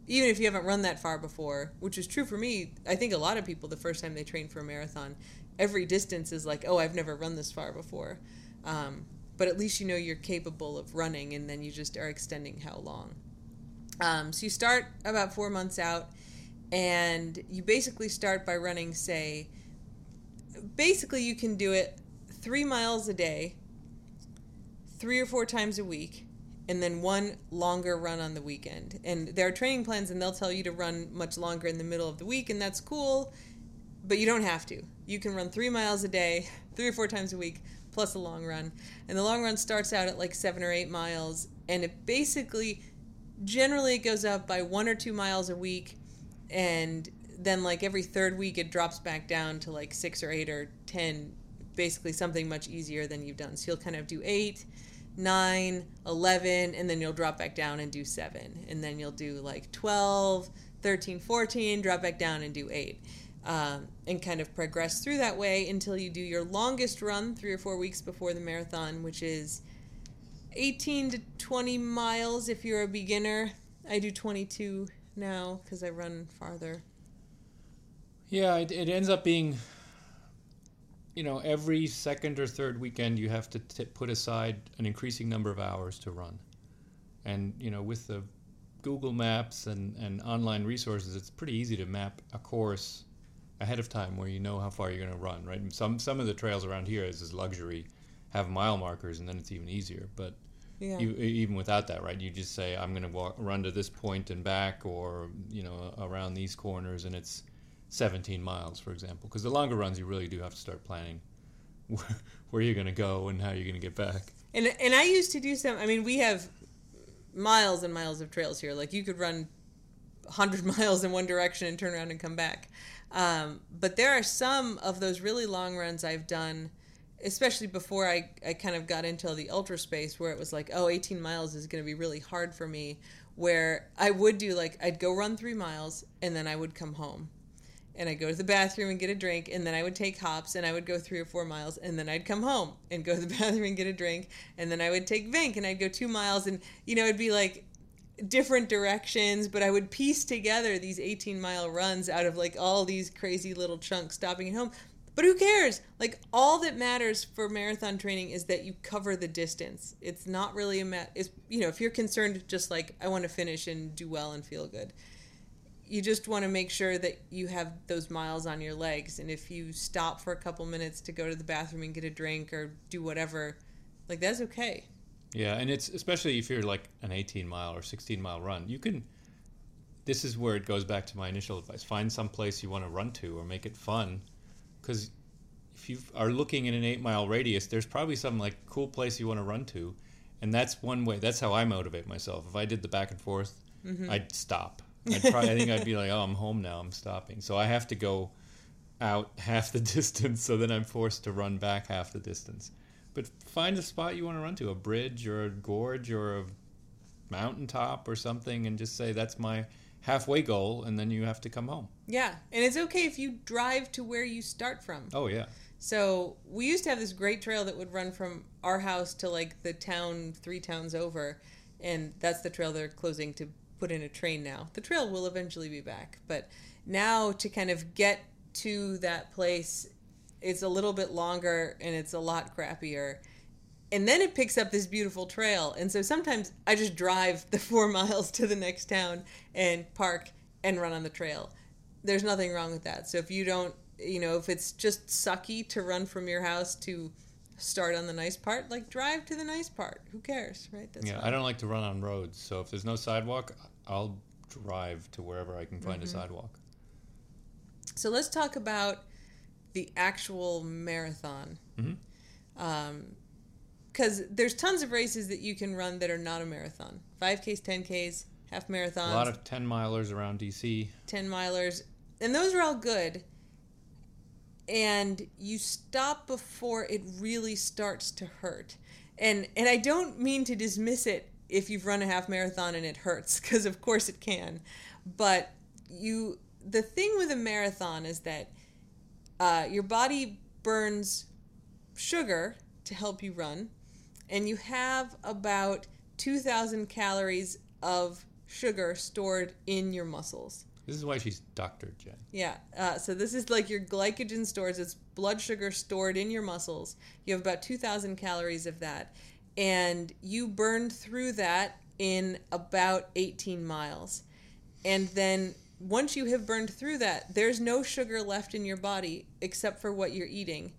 even if you haven't run that far before, which is true for me, I think a lot of people, the first time they train for a marathon, every distance is like, oh, I've never run this far before. Um, but at least you know you're capable of running, and then you just are extending how long. Um, so you start about four months out, and you basically start by running, say, basically you can do it three miles a day three or four times a week, and then one longer run on the weekend. And there are training plans, and they'll tell you to run much longer in the middle of the week, and that's cool, but you don't have to. You can run three miles a day, three or four times a week, plus a long run. And the long run starts out at like seven or eight miles, and it basically generally it goes up by one or two miles a week, and then like every third week it drops back down to like six or eight or ten, basically something much easier than you've done. So you'll kind of do eight 9, 11, and then you'll drop back down and do 7. And then you'll do like 12, 13, 14, drop back down and do 8. Um, and kind of progress through that way until you do your longest run three or four weeks before the marathon, which is 18 to 20 miles if you're a beginner. I do 22 now because I run farther. Yeah, it, it ends up being you know, every second or third weekend you have to t- put aside an increasing number of hours to run. And, you know, with the Google Maps and, and online resources, it's pretty easy to map a course ahead of time where you know how far you're going to run, right? And some, some of the trails around here is this luxury, have mile markers, and then it's even easier. But yeah. you, even without that, right, you just say, I'm going to run to this point and back or, you know, around these corners, and it's 17 miles, for example. Because the longer runs, you really do have to start planning where, where you're going to go and how you're going to get back. And and I used to do some. I mean, we have miles and miles of trails here. Like you could run 100 miles in one direction and turn around and come back. Um, but there are some of those really long runs I've done, especially before I, I kind of got into the ultra space where it was like, oh, 18 miles is going to be really hard for me. Where I would do like, I'd go run three miles and then I would come home and I'd go to the bathroom and get a drink, and then I would take hops and I would go three or four miles, and then I'd come home and go to the bathroom and get a drink, and then I would take Vink and I'd go two miles, and you know it'd be like different directions, but I would piece together these 18 mile runs out of like all these crazy little chunks stopping at home. But who cares? Like all that matters for marathon training is that you cover the distance. It's not really a mat. It's you know if you're concerned just like I want to finish and do well and feel good you just want to make sure that you have those miles on your legs and if you stop for a couple minutes to go to the bathroom and get a drink or do whatever like that's okay yeah and it's especially if you're like an 18 mile or 16 mile run you can this is where it goes back to my initial advice find some place you want to run to or make it fun because if you are looking in an eight mile radius there's probably some like cool place you want to run to and that's one way that's how i motivate myself if i did the back and forth mm-hmm. i'd stop I'd probably, I think I'd be like, oh, I'm home now. I'm stopping. So I have to go out half the distance. So then I'm forced to run back half the distance. But find a spot you want to run to, a bridge or a gorge or a mountaintop or something, and just say that's my halfway goal, and then you have to come home. Yeah, and it's okay if you drive to where you start from. Oh yeah. So we used to have this great trail that would run from our house to like the town three towns over, and that's the trail they're closing to put in a train now. The trail will eventually be back, but now to kind of get to that place, it's a little bit longer and it's a lot crappier. And then it picks up this beautiful trail. And so sometimes I just drive the four miles to the next town and park and run on the trail. There's nothing wrong with that. So if you don't, you know, if it's just sucky to run from your house to start on the nice part, like drive to the nice part. Who cares, right? That's yeah, fine. I don't like to run on roads. So if there's no sidewalk, I'll drive to wherever I can find mm-hmm. a sidewalk. So let's talk about the actual marathon. Mm-hmm. Um, because there's tons of races that you can run that are not a marathon 5Ks, 10Ks, half marathons. A lot of 10 milers around DC. 10 milers. And those are all good. And you stop before it really starts to hurt. And and I don't mean to dismiss it if you've run a half marathon and it hurts because of course it can but you the thing with a marathon is that uh, your body burns sugar to help you run and you have about 2000 calories of sugar stored in your muscles this is why she's Dr. Jen. Yeah. Uh, so this is like your glycogen stores. It's blood sugar stored in your muscles. You have about 2,000 calories of that and you burn through that in about 18 miles. And then once you have burned through that, there's no sugar left in your body except for what you're eating.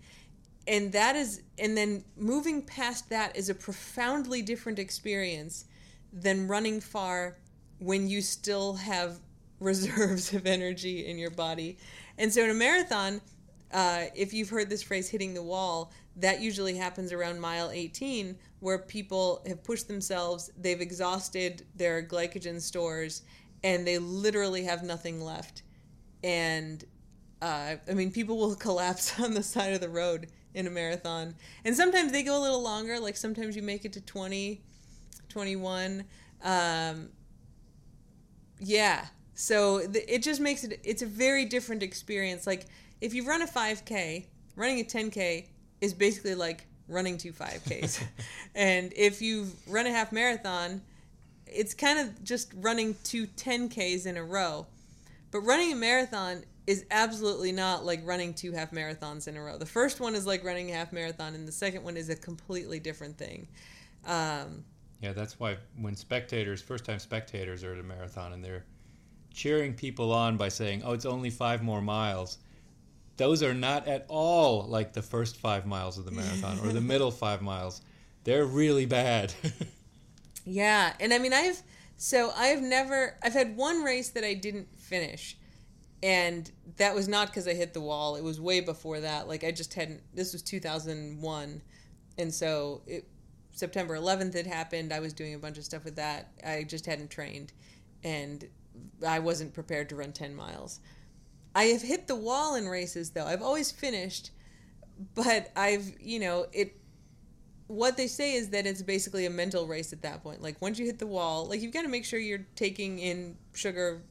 And that is, and then moving past that is a profoundly different experience than running far when you still have reserves of energy in your body. And so in a marathon, uh, if you've heard this phrase hitting the wall, that usually happens around mile 18, where people have pushed themselves, they've exhausted their glycogen stores, and they literally have nothing left. And uh, I mean, people will collapse on the side of the road in a marathon. And sometimes they go a little longer, like sometimes you make it to 20, 21. Um, yeah. So th- it just makes it, it's a very different experience. Like, if you run a 5K, running a 10K is basically like running two 5Ks. and if you run a half marathon, it's kind of just running two 10Ks in a row. But running a marathon is absolutely not like running two half marathons in a row. The first one is like running a half marathon, and the second one is a completely different thing. Um, yeah, that's why when spectators, first time spectators are at a marathon and they're cheering people on by saying, oh, it's only five more miles those are not at all like the first five miles of the marathon or the middle five miles. They're really bad. yeah, and I mean, I've so I've never I've had one race that I didn't finish, and that was not because I hit the wall. It was way before that. Like I just hadn't. This was two thousand one, and so it September 11th had happened. I was doing a bunch of stuff with that. I just hadn't trained, and I wasn't prepared to run ten miles. I have hit the wall in races though. I've always finished, but I've, you know, it what they say is that it's basically a mental race at that point. Like once you hit the wall, like you've got to make sure you're taking in sugar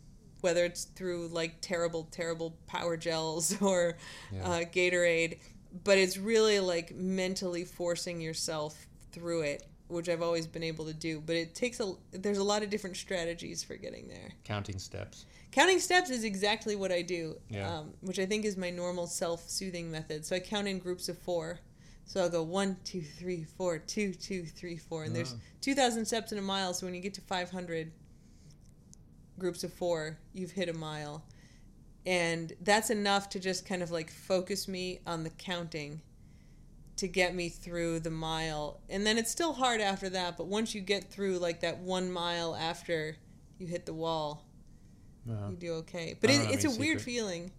whether it's through like terrible terrible power gels or yeah. uh, Gatorade, but it's really like mentally forcing yourself through it which I've always been able to do. But it takes a there's a lot of different strategies for getting there. Counting steps. Counting steps is exactly what I do, yeah. um, which I think is my normal self soothing method. So I count in groups of four. So I'll go one, two, three, four, two, two, three, four, and oh. there's two thousand steps in a mile. So when you get to five hundred groups of four, you've hit a mile, and that's enough to just kind of like focus me on the counting to get me through the mile. And then it's still hard after that, but once you get through like that one mile after you hit the wall, uh-huh. you do okay. But it, it's a secret. weird feeling.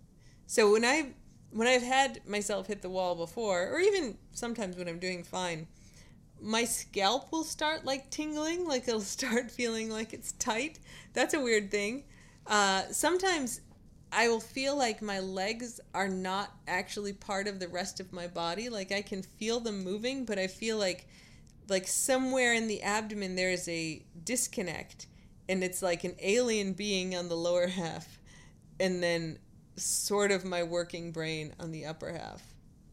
So when I when I've had myself hit the wall before, or even sometimes when I'm doing fine, my scalp will start like tingling, like it'll start feeling like it's tight. That's a weird thing. Uh, sometimes I will feel like my legs are not actually part of the rest of my body. Like I can feel them moving, but I feel like like somewhere in the abdomen there is a disconnect and it's like an alien being on the lower half and then sort of my working brain on the upper half.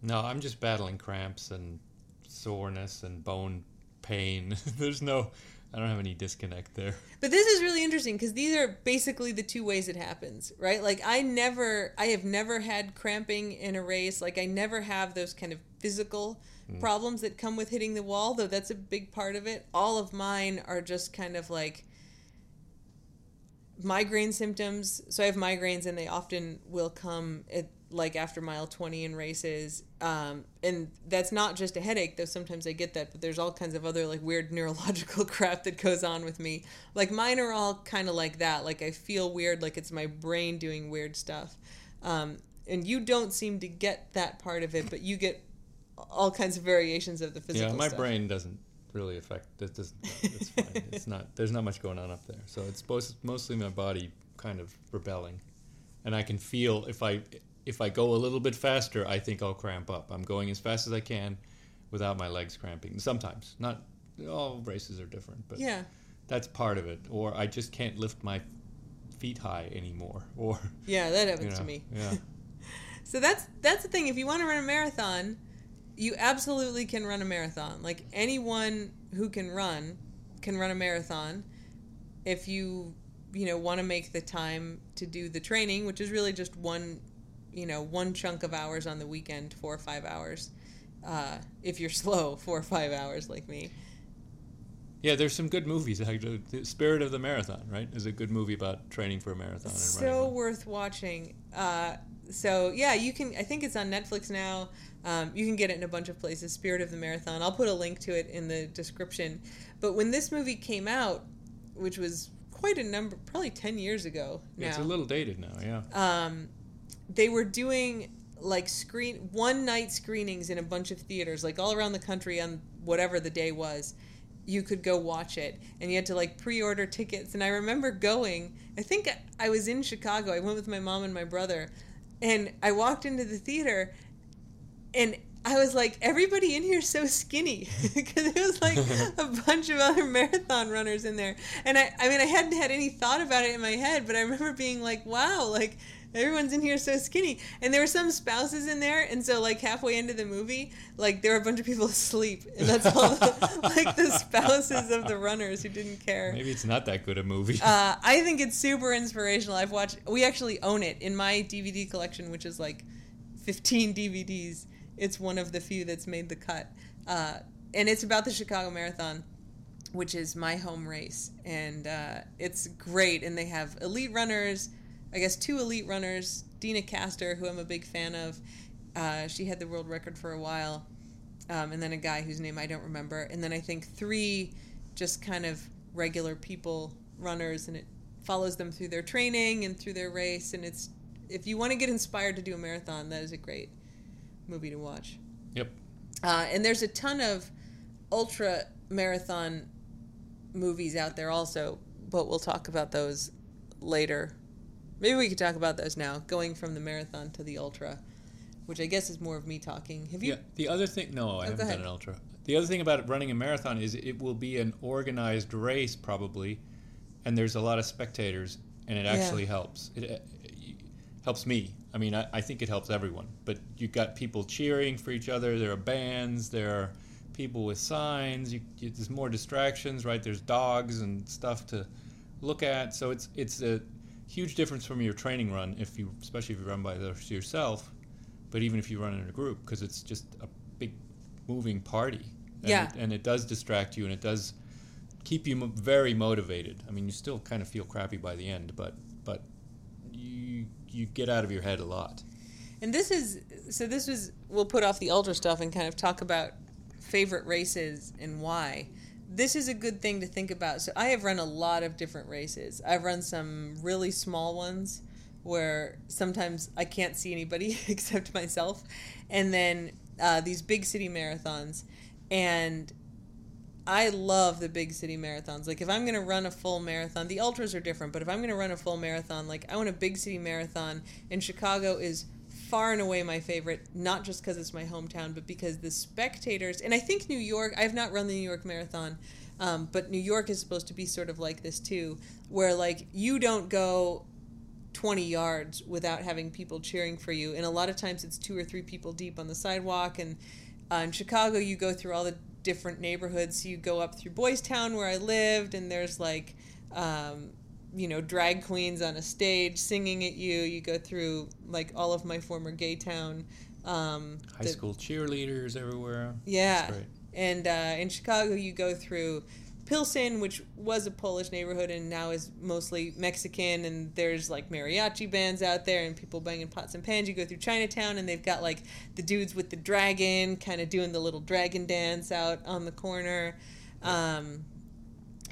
No, I'm just battling cramps and soreness and bone pain. There's no I don't have any disconnect there. But this is really interesting because these are basically the two ways it happens, right? Like I never, I have never had cramping in a race. Like I never have those kind of physical mm. problems that come with hitting the wall, though that's a big part of it. All of mine are just kind of like migraine symptoms. So I have migraines, and they often will come at like after mile 20 in races um, and that's not just a headache though sometimes i get that but there's all kinds of other like weird neurological crap that goes on with me. Like mine are all kind of like that. Like i feel weird like it's my brain doing weird stuff. Um, and you don't seem to get that part of it but you get all kinds of variations of the physical yeah my stuff. brain doesn't really affect it doesn't it's fine. It's not there's not much going on up there. So it's both, mostly my body kind of rebelling. And i can feel if i if I go a little bit faster, I think I'll cramp up. I'm going as fast as I can without my legs cramping. Sometimes, not all races are different, but yeah, that's part of it. Or I just can't lift my feet high anymore. Or yeah, that happens you know, to me. Yeah. so that's that's the thing. If you want to run a marathon, you absolutely can run a marathon. Like anyone who can run can run a marathon. If you you know want to make the time to do the training, which is really just one you know, one chunk of hours on the weekend, four or five hours. Uh, if you're slow, four or five hours like me. Yeah, there's some good movies. The Spirit of the Marathon, right, is a good movie about training for a marathon. so worth watching. Uh, so yeah, you can. I think it's on Netflix now. Um, you can get it in a bunch of places. Spirit of the Marathon. I'll put a link to it in the description. But when this movie came out, which was quite a number, probably ten years ago now. It's a little dated now, yeah. um, they were doing like screen one night screenings in a bunch of theaters, like all around the country on whatever the day was. You could go watch it, and you had to like pre-order tickets. And I remember going. I think I was in Chicago. I went with my mom and my brother, and I walked into the theater, and I was like, everybody in here is so skinny because it was like a bunch of other marathon runners in there, and I, I mean, I hadn't had any thought about it in my head, but I remember being like, wow, like everyone's in here so skinny, and there were some spouses in there, and so like halfway into the movie, like there were a bunch of people asleep, and that's all the, like the spouses of the runners who didn't care. Maybe it's not that good a movie. Uh, I think it's super inspirational. I've watched. We actually own it in my DVD collection, which is like 15 DVDs. It's one of the few that's made the cut, uh, and it's about the Chicago Marathon, which is my home race, and uh, it's great. And they have elite runners. I guess two elite runners. Deena Kastor, who I'm a big fan of. Uh, she had the world record for a while, um, and then a guy whose name I don't remember, and then I think three just kind of regular people runners, and it follows them through their training and through their race, and it's if you want to get inspired to do a marathon, that is a great movie to watch. Yep. Uh, and there's a ton of ultra marathon movies out there also, but we'll talk about those later. Maybe we could talk about those now, going from the marathon to the ultra, which I guess is more of me talking. Have you? Yeah. The other thing, no, I go haven't done an ultra. The other thing about running a marathon is it will be an organized race probably, and there's a lot of spectators, and it Yeah. actually helps. It, uh, helps me. I mean, I, I think it helps everyone. But you've got people cheering for each other. There are bands. There are people with signs. You, you, there's more distractions, right? There's dogs and stuff to look at. So it's it's a huge difference from your training run if you, especially if you run by yourself, but even if you run in a group, because it's just a big moving party. And Yeah. It, and it does distract you, and it does keep you mo- very motivated. I mean, you still kind of feel crappy by the end, but but you you get out of your head a lot. And this is so. This was we'll put off the ultra stuff and kind of talk about favorite races and why. This is a good thing to think about. So I have run a lot of different races. I've run some really small ones where sometimes I can't see anybody except myself, and then uh, these big city marathons, and I love the big city marathons. Like if I'm going to run a full marathon, the ultras are different, but if I'm going to run a full marathon, like I want a big city marathon and Chicago is far and away my favorite, not just because it's my hometown, but because the spectators, and I think New York, I've not run the New York Marathon, um, but New York is supposed to be sort of like this too, where like you don't go 20 yards without having people cheering for you. And a lot of times it's two or three people deep on the sidewalk. And uh, in Chicago, you go through all the different neighborhoods. So you go up through Boys Town, where I lived, and there's like, um, you know, drag queens on a stage singing at you. You go through like all of my former gay town. Um, High the- school cheerleaders everywhere. yeah. And uh, in Chicago, you go through Pilsen, which was a Polish neighborhood and now is mostly Mexican. And there's like mariachi bands out there and people banging pots and pans. You go through Chinatown, and they've got like the dudes with the dragon kind of doing the little dragon dance out on the corner. Um,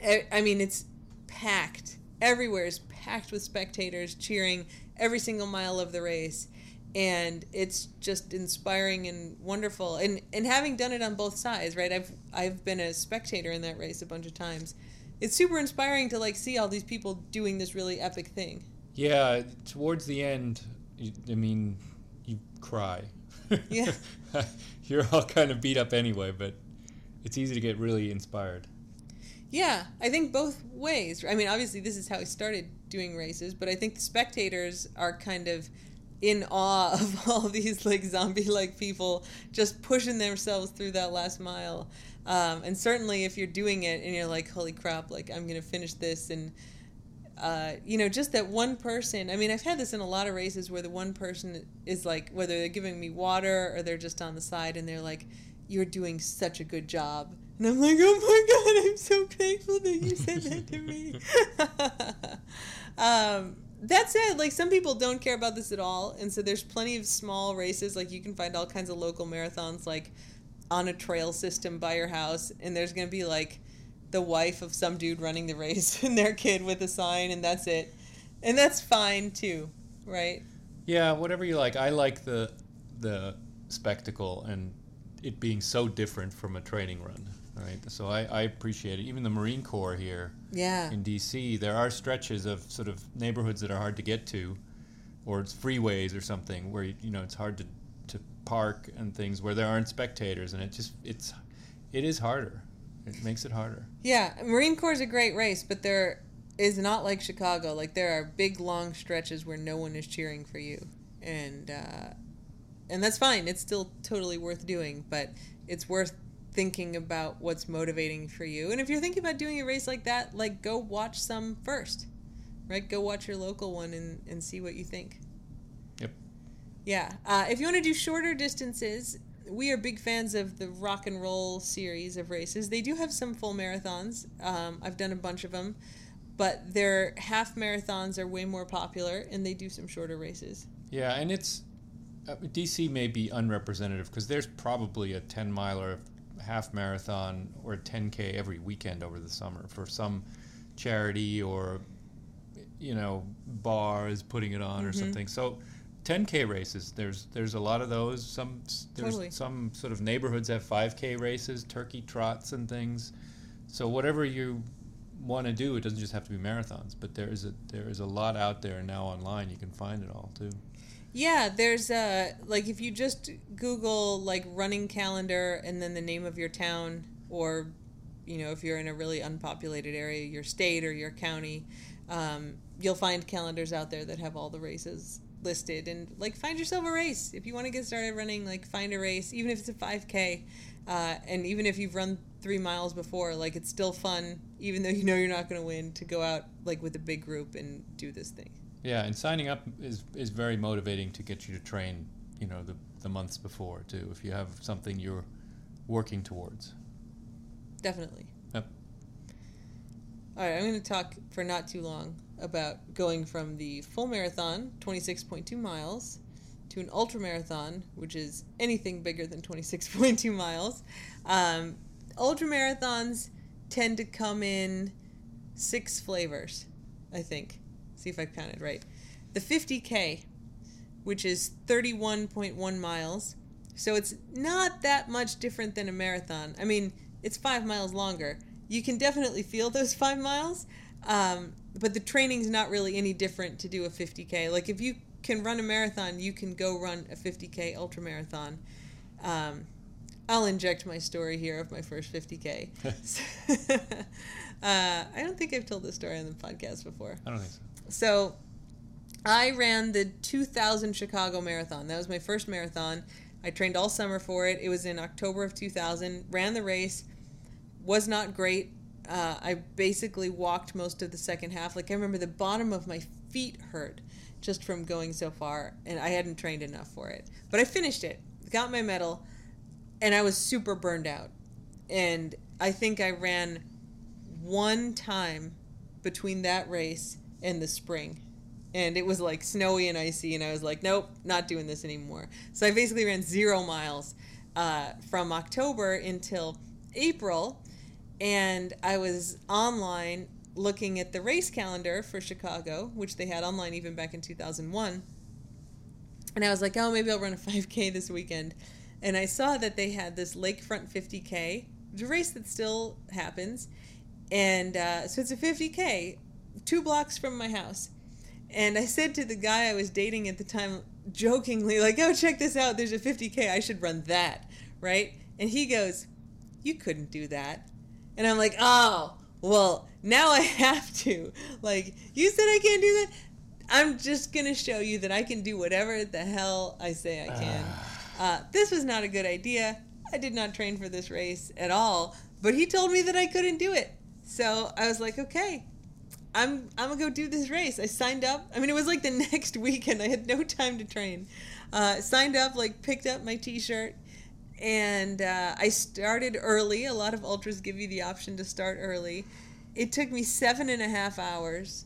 I, I mean, it's packed. Everywhere is packed with spectators cheering every single mile of the race. And it's just inspiring and wonderful. And and having done it on both sides, right? I've I've been a spectator in that race a bunch of times. It's super inspiring to like see all these people doing this really epic thing. Yeah, towards the end, you, I mean, you cry. Yeah. You're all kind of beat up anyway, but it's easy to get really inspired. Yeah, I think both ways. I mean, obviously, this is how I started doing races, but I think the spectators are kind of in awe of all these like zombie like people just pushing themselves through that last mile. Um, and certainly, if you're doing it and you're like, holy crap, like, I'm to finish this. And, uh, you know, just that one person. I mean, I've had this in a lot of races where the one person is like, whether they're giving me water or they're just on the side and they're like, you're doing such a good job. And I'm like, oh my God, I'm so thankful that you said that to me. um, that said, like some people don't care about this at all. And so there's plenty of small races. Like you can find all kinds of local marathons, like on a trail system by your house. And there's going to be like the wife of some dude running the race and their kid with a sign, and that's it. And that's fine too, right? Yeah, whatever you like. I like the the spectacle and it being so different from a training run. Right. So I, I appreciate it. Even the Marine Corps here Yeah. in DC, there are stretches of sort of neighborhoods that are hard to get to, or it's freeways or something where you know it's hard to, to park and things where there aren't spectators, and it just it's it is harder. It makes it harder. Yeah, Marine Corps is a great race, but there is not like Chicago. Like there are big long stretches where no one is cheering for you, and uh, and that's fine. It's still totally worth doing, but it's worth thinking about what's motivating for you. And if you're thinking about doing a race like that, like go watch some first, right? Go watch your local one and and see what you think. Yep. Yeah. Uh, if you want to do shorter distances, we are big fans of the rock and roll series of races. They do have some full marathons. Um, I've done a bunch of them, but their half marathons are way more popular, and they do some shorter races. Yeah, and it's uh, DC may be unrepresentative because there's probably a 10 miler, half marathon, or 10k every weekend over the summer for some charity or you know bar is putting it on or Mhm. something. So 10k races, there's there's a lot of those. Some there's Totally. some sort of neighborhoods have 5k races, turkey trots and things. So whatever you want to do, it doesn't just have to be marathons, but there is a there is a lot out there now online. You can find it all too. Yeah, there's uh like if you just Google like running calendar and then the name of your town or you know if you're in a really unpopulated area, your state or your county, um, you'll find calendars out there that have all the races listed and like find yourself a race if you want to get started running. Like find a race, even if it's a 5K, uh, and even if you've run three miles before, like it's still fun, even though you know you're not going to win, to go out like with a big group and do this thing. Yeah, and signing up is is very motivating to get you to train. You know, the the months before too. If you have something you're working towards. Definitely. Yep. All right, I'm going to talk for not too long about going from the full marathon, 26.2 miles, to an ultra marathon, which is anything bigger than 26.2 miles. Um, ultra marathons tend to come in six flavors, I think. See if I counted right. The 50K, which is 31.1 miles. So it's not that much different than a marathon. I mean, it's five miles longer. You can definitely feel those five miles, um, but the training's not really any different to do a 50K. Like, if you can run a marathon, you can go run a 50K ultra marathon. Um, I'll inject my story here of my first 50K. uh, I don't think I've told this story on the podcast before. I don't think so. So I ran the 2000 Chicago Marathon. That was my first marathon. I trained all summer for it. It was in October of 2000. Ran the race. Was not great. Uh, I basically walked most of the second half. Like I remember the bottom of my feet hurt just from going so far, and I hadn't trained enough for it. But I finished it. Got my medal, and I was super burned out. And I think I ran one time between that race and the spring. And it was like snowy and icy, and I was like, nope, not doing this anymore. So I basically ran zero miles uh, from October until April, and I was online looking at the race calendar for Chicago, which they had online even back in 2001. And I was like, oh, maybe I'll run a 5K this weekend. And I saw that they had this Lakefront 50K, which a race that still happens. And uh, so it's a 50K, two blocks from my house. And I said to the guy I was dating at the time, jokingly, like, oh, check this out. There's a 50K. I should run that, right? And he goes, you couldn't do that. And I'm like, oh, well, now I have to. Like, you said I can't do that? I'm just going to show you that I can do whatever the hell I say I can. Uh, this was not a good idea. I did not train for this race at all, but he told me that I couldn't do it. So I was like, okay, I'm I'm gonna go do this race. I signed up. I mean, it was like the next weekend. I had no time to train. Uh, signed up, like picked up my T-shirt, and uh, I started early. A lot of ultras give you the option to start early. It took me seven and a half hours.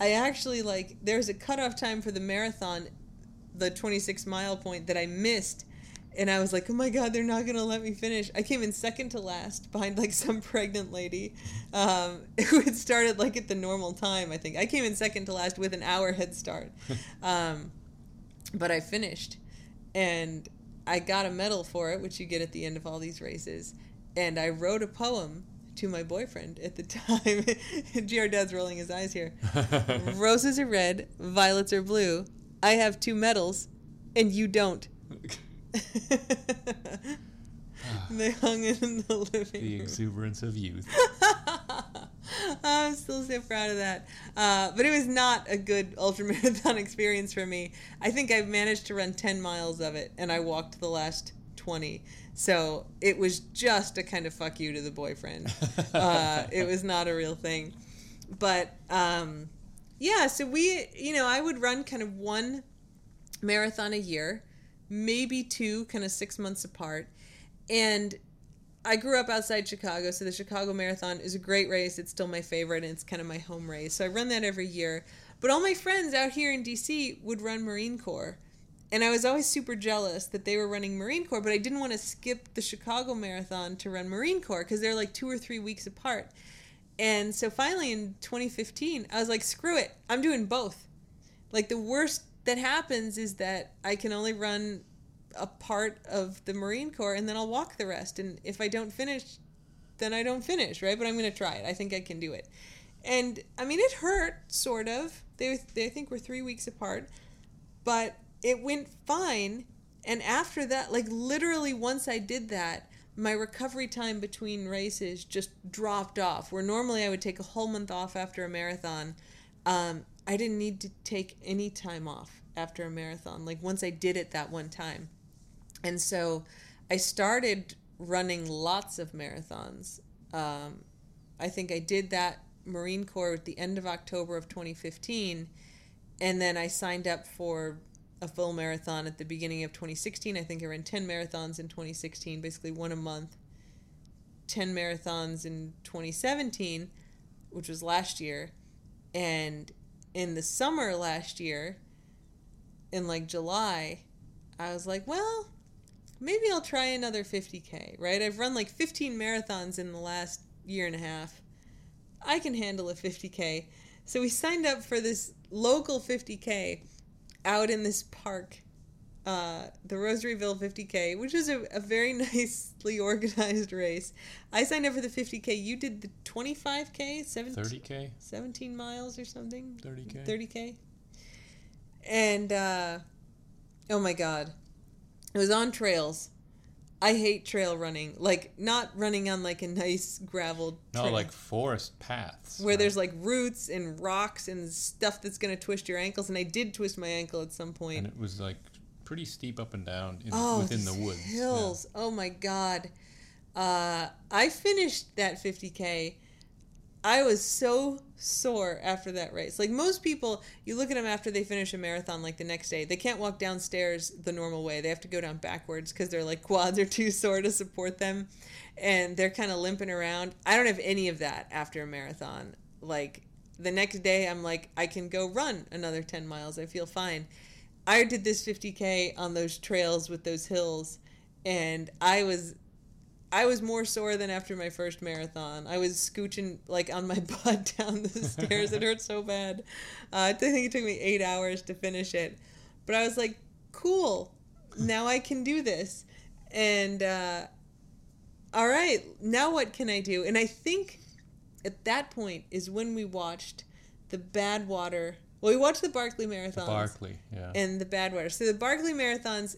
I actually like there's a cutoff time for the marathon, the 26 mile point that I missed, and I was like, "Oh my god, they're not gonna let me finish." I came in second to last behind like some pregnant lady um, who had started like at the normal time. I think I came in second to last with an hour head start, um, but I finished, and I got a medal for it, which you get at the end of all these races. And I wrote a poem to my boyfriend at the time. Gr Dad's rolling his eyes here. Roses are red, violets are blue. I have two medals, and you don't. they hung it in the living room. the room. exuberance of youth. I'm still so proud of that. Uh, but it was not a good ultramarathon experience for me. I think I managed to run 10 miles of it, and I walked the last 20. So it was just a kind of fuck you to the boyfriend. Uh, it was not a real thing. But um, yeah, so we, you know, I would run kind of one marathon a year, maybe two, kind of six months apart. And I grew up outside Chicago, so the Chicago Marathon is a great race. It's still my favorite, and it's kind of my home race. So I run that every year. But all my friends out here in DC would run Marine Corps. And I was always super jealous that they were running Marine Corps, but I didn't want to skip the Chicago Marathon to run Marine Corps because they're like two or three weeks apart. And so finally in 2015, I was like, screw it. I'm doing both. Like the worst that happens is that I can only run a part of the Marine Corps and then I'll walk the rest. And if I don't finish, then I don't finish, right? But I'm going to try it. I think I can do it. And I mean, it hurt, sort of. They, they I think we're three weeks apart, but it went fine. And after that, like literally once I did that, my recovery time between races just dropped off. Where normally I would take a whole month off after a marathon, um, I didn't need to take any time off after a marathon. Like once I did it that one time. And so I started running lots of marathons. Um, I think I did that Marine Corps at the end of October of 2015. And then I signed up for a full marathon at the beginning of 2016. I think I ran 10 marathons in 2016, basically one a month. 10 marathons in 2017, which was last year. And in the summer last year, in like July, I was like, well, maybe I'll try another 50K, right? I've run like 15 marathons in the last year and a half. I can handle a 50K. So we signed up for this local 50K out in this park, uh, the Rosaryville 50K, which is a, a very nicely organized race. I signed up for the 50K. You did the 25K? 17, 30k, 17 miles or something? 30k. 30K? And, uh, oh my God. It was on trails. I hate trail running. Like, not running on like a nice gravel No, like forest paths. where right? there's like roots and rocks and stuff that's going to twist your ankles. And I did twist my ankle at some point. and it was like pretty steep up and down in, oh, within the woods. yeah. Hills. Oh my God. Uh, I finished that 50K. I was so sore after that race. Like most people, you look at them after they finish a marathon, like the next day, they can't walk downstairs the normal way. They have to go down backwards because their like quads are too sore to support them, and they're kind of limping around. I don't have any of that after a marathon. Like the next day, I'm like, I can go run another 10 miles. I feel fine. I did this 50k on those trails with those hills, and I was I was more sore than after my first marathon. I was scooching like on my butt down the stairs. It hurt so bad. Uh, I think it took me eight hours to finish it, but I was like, cool. Now I can do this, and uh, all right. Now what can I do? And I think at that point is when we watched the Badwater. Well, we watched the Barkley marathons Barkley, yeah. and the Badwater. So the Barkley Marathons,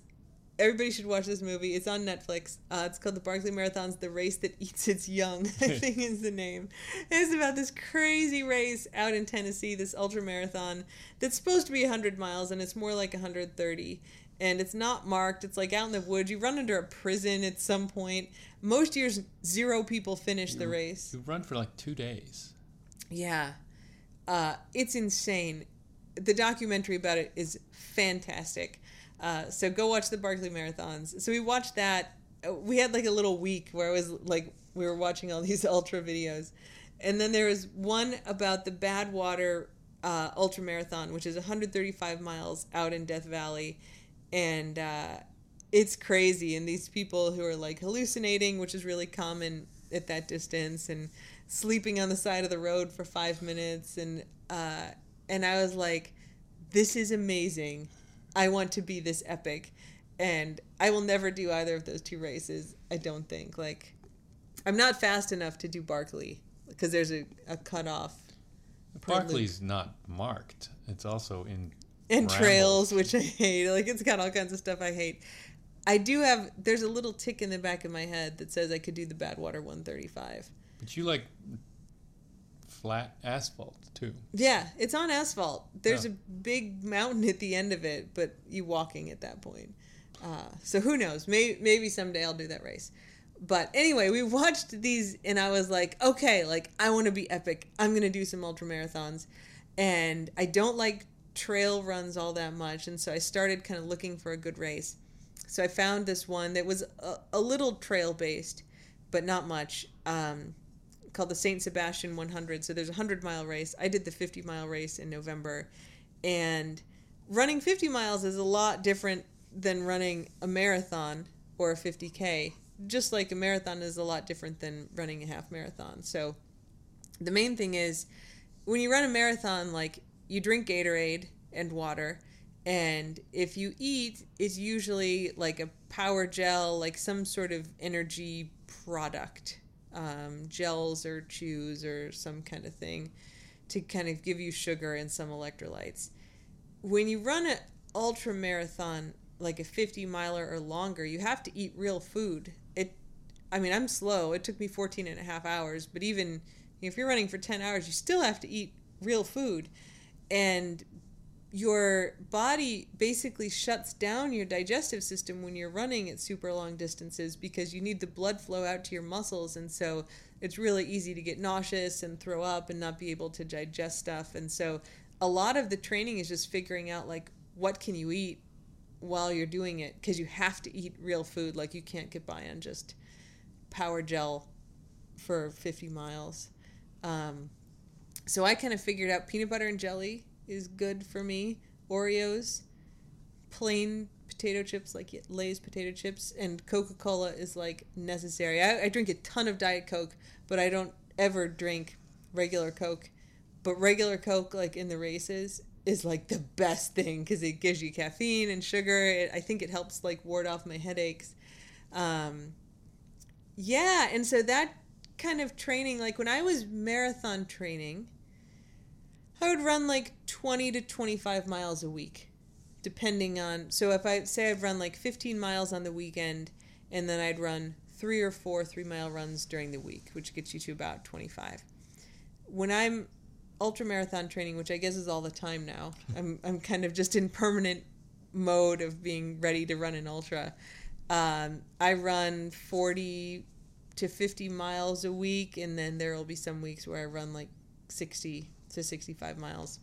everybody should watch this movie. It's on Netflix. Uh, it's called the Barkley Marathons: The Race That Eats Its Young. I think is the name. It's about this crazy race out in Tennessee, this ultra marathon that's supposed to be 100 miles and it's more like 130. And it's not marked. It's like out in the woods. You run under a prison at some point. Most years, zero people finish the race. you run for like two days. Yeah. Uh, it's insane. The documentary about it is fantastic. Uh, so go watch the Barkley Marathons. So we watched that. We had like a little week where it was like we were watching all these ultra videos. And then there was one about the Badwater uh, Ultra Marathon, which is 135 miles out in Death Valley. And uh, it's crazy. And these people who are like hallucinating, which is really common at that distance, and sleeping on the side of the road for five minutes, and uh, and I was like, this is amazing. I want to be this epic, and I will never do either of those two races. I don't think like. I'm not fast enough to do Barkley because there's a, a cutoff. Barkley's not marked. It's also in and Rambles. trails, which I hate. Like it's got all kinds of stuff I hate. I do have. There's a little tick in the back of my head that says I could do the Badwater 135. But you like flat asphalt too. Yeah, it's on asphalt. There's Yeah. a big mountain at the end of it, but you walking at that point. Uh, so who knows? Maybe maybe someday I'll do that race. But anyway, we watched these, and I was like, okay, like I want to be epic. I'm gonna do some ultra marathons, and I don't like trail runs all that much, and so I started kind of looking for a good race. So I found this one that was a, a little trail based, but not much. Um, called the Saint Sebastian 100. So there's a 100 mile race. I did the 50 mile race in November. And running 50 miles is a lot different than running a marathon or a 50K. Just like a marathon is a lot different than running a half marathon. So the main thing is when you run a marathon, like you drink Gatorade and water. And if you eat, it's usually like a power gel, like some sort of energy product um, gels or chews or some kind of thing to kind of give you sugar and some electrolytes. When you run an ultra marathon, like a 50 miler or longer, you have to eat real food. It, I mean, I'm slow. It took me 14 and a half hours, but even if you're running for 10 hours, you still have to eat real food. And your body basically shuts down your digestive system when you're running at super long distances because you need the blood flow out to your muscles. And so it's really easy to get nauseous and throw up and not be able to digest stuff. And so a lot of the training is just figuring out like what can you eat while you're doing it? Because you have to eat real food. Like you can't get by on just power gel for 50 miles. Um, so i kind of figured out peanut butter and jelly is good for me. Oreos, plain potato chips like Lay's potato chips, and Coca Cola is like necessary. I, I drink a ton of Diet Coke, but I don't ever drink regular Coke. But regular Coke, like in the races, is like the best thing because it gives you caffeine and sugar. It, I think it helps like ward off my headaches. Um, yeah, and so that kind of training, like when I was marathon training, I would run like 20 to 25 miles a week, depending on. So if I say I've run like 15 miles on the weekend, and then I'd run three or four three mile runs during the week, which gets you to about 25. When I'm ultra marathon training, which I guess is all the time now, I'm, I'm kind of just in permanent mode of being ready to run an ultra. Um, I run 40 to 50 miles a week, and then there will be some weeks where I run like 60 to 65 miles.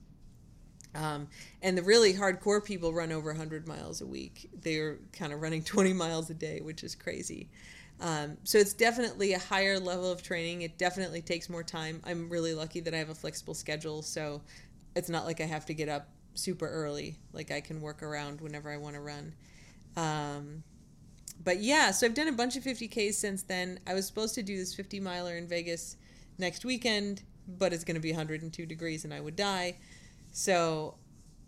Um, and the really hardcore people run over 100 miles a week. They're kind of running 20 miles a day, which is crazy. Um, so it's definitely a higher level of training. It definitely takes more time. I'm really lucky that I have a flexible schedule, so it's not like I have to get up super early. Like I can work around whenever I want to run. Um, but yeah, so I've done a bunch of 50Ks since then. I was supposed to do this 50 miler in Vegas next weekend, but it's going to be 102 degrees and I would die. So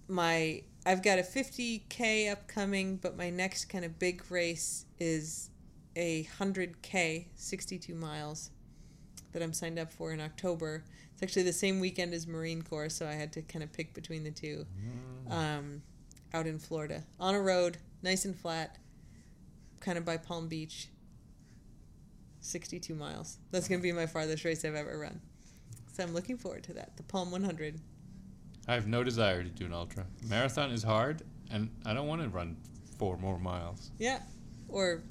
my I've got a 50k upcoming, but my next kind of big race is a 100k, 62 miles that I'm signed up for in October. It's actually the same weekend as Marine Corps, so I had to kind of pick between the two. Um, out in Florida, on a road, nice and flat, kind of by Palm Beach. 62 miles. That's going to be my farthest race I've ever run. So I'm looking forward to that. The Palm 100. I have no desire to do an ultra. Marathon is hard, and I don't want to run four more miles. Yeah. Or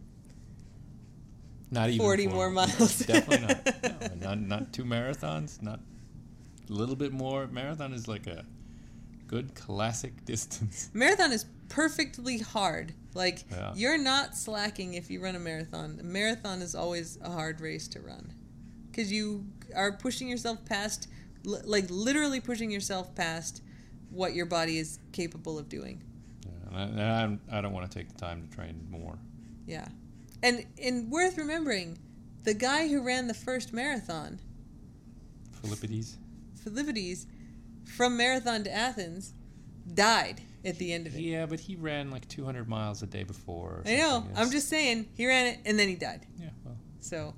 Not even 40 four. more miles. Definitely not. No, not not two marathons. Not a little bit more. Marathon is like a good classic distance. marathon is perfectly hard. Like Yeah. you're not slacking if you run a marathon. A marathon is always a hard race to run because you are pushing yourself past, li- like literally pushing yourself past what your body is capable of doing. Yeah, and I, I'm, I don't want to take the time to train more. Yeah. And and worth remembering, the guy who ran the first marathon, Philippides. Philippides, from Marathon to Athens, died at the end of it. Yeah, but he ran like 200 miles a day before. I know. something. I'm just saying, he ran it and then he died. Yeah, well, So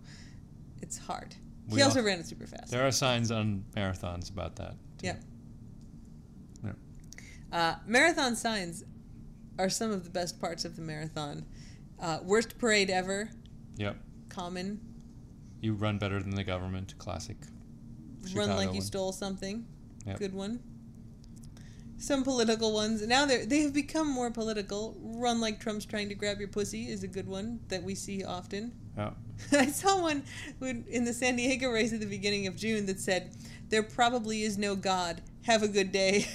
it's hard. He also all- ran it super fast. there are signs on marathons about that. too. Yep. Uh, marathon signs are some of the best parts of the marathon. Uh, worst parade ever. Yep. Common. You run better than the government. Classic. Run like Chicago you one. stole something. Yep. Good one. Some political ones. Now they they have become more political. Run like Trump's trying to grab your pussy is a good one that we see often. Yeah. I saw one in the San Diego race at the beginning of June that said, "There probably is no God. Have a good day,"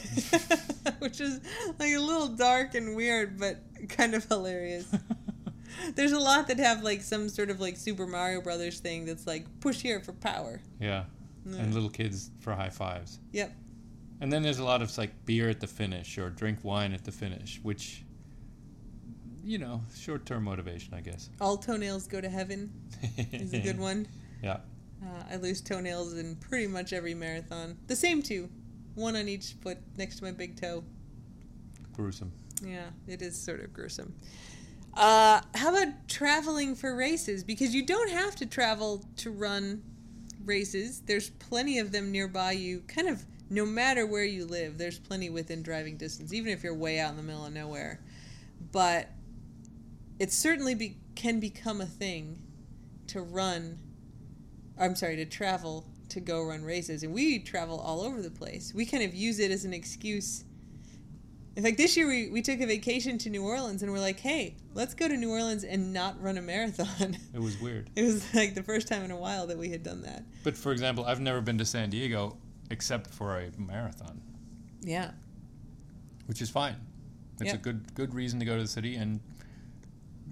which is like a little dark and weird, but kind of hilarious. There's a lot that have like some sort of like Super Mario Brothers thing that's like push here for power. yeah. Yeah. And little kids for high fives. Yep. And then there's a lot of like beer at the finish or drink wine at the finish, which, you know, short term motivation, I guess. All toenails go to heaven is a good one. Yeah. Uh, I lose toenails in pretty much every marathon. The same two, one on each foot next to my big toe. Gruesome. Yeah, it is sort of gruesome. Uh, how about traveling for races? Because you don't have to travel to run races. There's plenty of them nearby you, kind of no matter where you live, there's plenty within driving distance, even if you're way out in the middle of nowhere. But it certainly be, can become a thing to run, I'm sorry, to travel to go run races. And we travel all over the place. We kind of use it as an excuse. In fact, this year we, we took a vacation to New Orleans and we're like, hey, let's go to New Orleans and not run a marathon. It was weird. It was like the first time in a while that we had done that. But for example, I've never been to San Diego except for a marathon, Yeah. which is fine. It's Yeah. a good good reason to go to the city and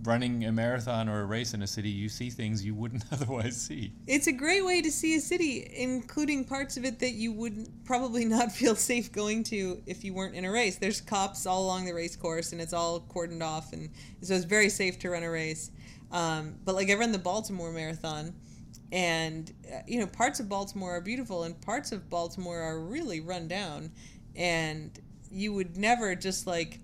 running a marathon or a race in a city, you see things you wouldn't otherwise see. It's a great way to see a city, including parts of it that you would probably not feel safe going to if you weren't in a race. There's cops all along the race course, and it's all cordoned off, and so it's very safe to run a race. Um, but like I run the Baltimore Marathon, and uh, you know parts of Baltimore are beautiful, and parts of Baltimore are really run down, and you would never just like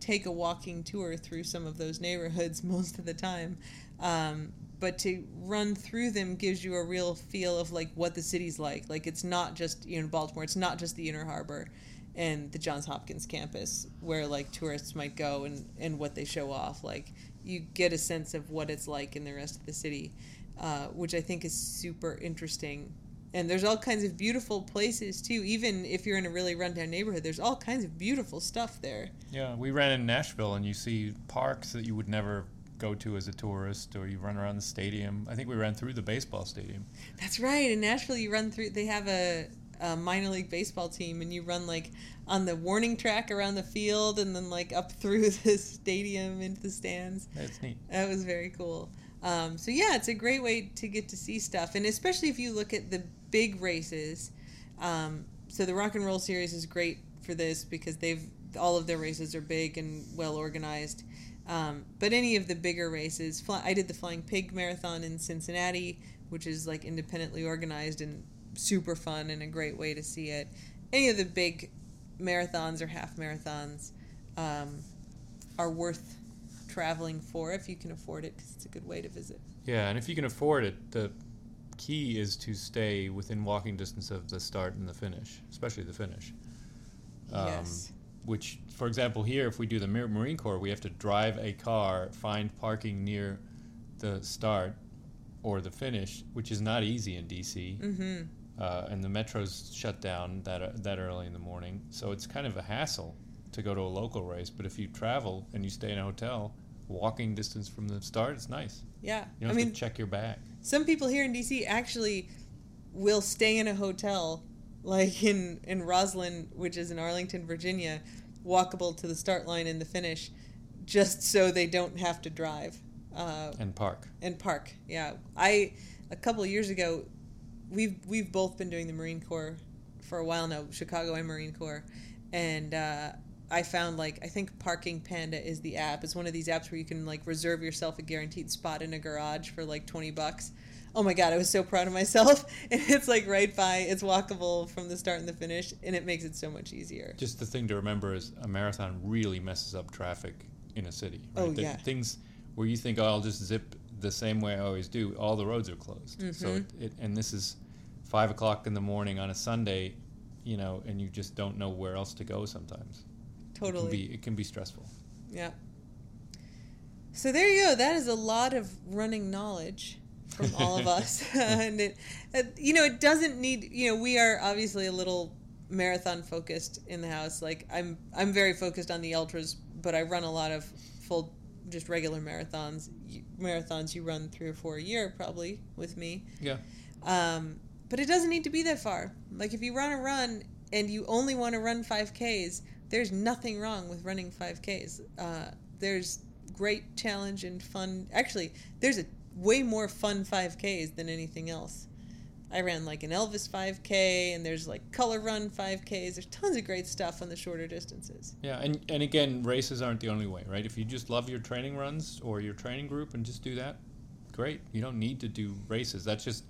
take a walking tour through some of those neighborhoods most of the time. Um, but to run through them gives you a real feel of like what the city's like. Like it's not just you know Baltimore. It's not just the Inner Harbor and the Johns Hopkins campus where like tourists might go and and what they show off. Like you get a sense of what it's like in the rest of the city, uh, which I think is super interesting. And there's all kinds of beautiful places too. Even if you're in a really rundown neighborhood, there's all kinds of beautiful stuff there. Yeah, we ran in Nashville and you see parks that you would never go to as a tourist or you run around the stadium. I think we ran through the baseball stadium. That's right. In Nashville, you run through. They have a, a minor league baseball team, and you run like on the warning track around the field, and then like up through the stadium into the stands. That's neat. That was very cool. Um, so yeah, it's a great way to get to see stuff, and especially if you look at the big races. Um, so the Rock and Roll Series is great for this because they've all of their races are big and well organized. Um, but any of the bigger races, fly, I did the Flying Pig Marathon in Cincinnati, which is like independently organized and super fun and a great way to see it. Any of the big marathons or half marathons um, are worth traveling for if you can afford it because it's a good way to visit. Yeah, and if you can afford it, the key is to stay within walking distance of the start and the finish, especially the finish. Um, yes. Which, for example, here, if we do the Marine Corps, we have to drive a car, find parking near the start or the finish, which is not easy in DC. Mm-hmm. Uh, and the metro's shut down that uh, that early in the morning, so it's kind of a hassle to go to a local race. But if you travel and you stay in a hotel, walking distance from the start, it's nice. Yeah. You I don't have mean, to check your bag. some people here in DC actually will stay in a hotel, like in in Rosslyn, which is in Arlington, Virginia, walkable to the start line and the finish, just so they don't have to drive. Uh, And park. and park. Yeah, I a couple of years ago, we've we've both been doing the Marine Corps for a while now, Chicago and Marine Corps, and uh, I found like I think Parking Panda is the app. It's one of these apps where you can like reserve yourself a guaranteed spot in a garage for like twenty bucks. Oh my god, I was so proud of myself. And it's like right by, it's walkable from the start and the finish, and it makes it so much easier. Just the thing to remember is a marathon really messes up traffic in a city. Right? Oh, The yeah. Things where you think, oh, I'll just zip the same way I always do. All the roads are closed. So Mhm. it, it, and this is five o'clock in the morning on a Sunday, you know, and you just don't know where else to go. Sometimes it Totally. can be it can be stressful. Yeah. So there you go. That is a lot of running knowledge from all of us, and it, it, you know, it doesn't need. You know, we are obviously a little marathon focused in the house. Like I'm, I'm very focused on the ultras, but I run a lot of full, just regular marathons. Marathons you run three or four a year, probably with me. Yeah. Um, but it doesn't need to be that far. Like if you run a run and you only want to run 5Ks, there's nothing wrong with running 5Ks. Uh, there's great challenge and fun. Actually, there's a way more fun 5Ks than anything else. I ran like an Elvis 5K, and there's like Color Run 5Ks. There's tons of great stuff on the shorter distances. Yeah, and, and again, races aren't the only way, right? If you just love your training runs or your training group and just do that, great. You don't need to do races. That's just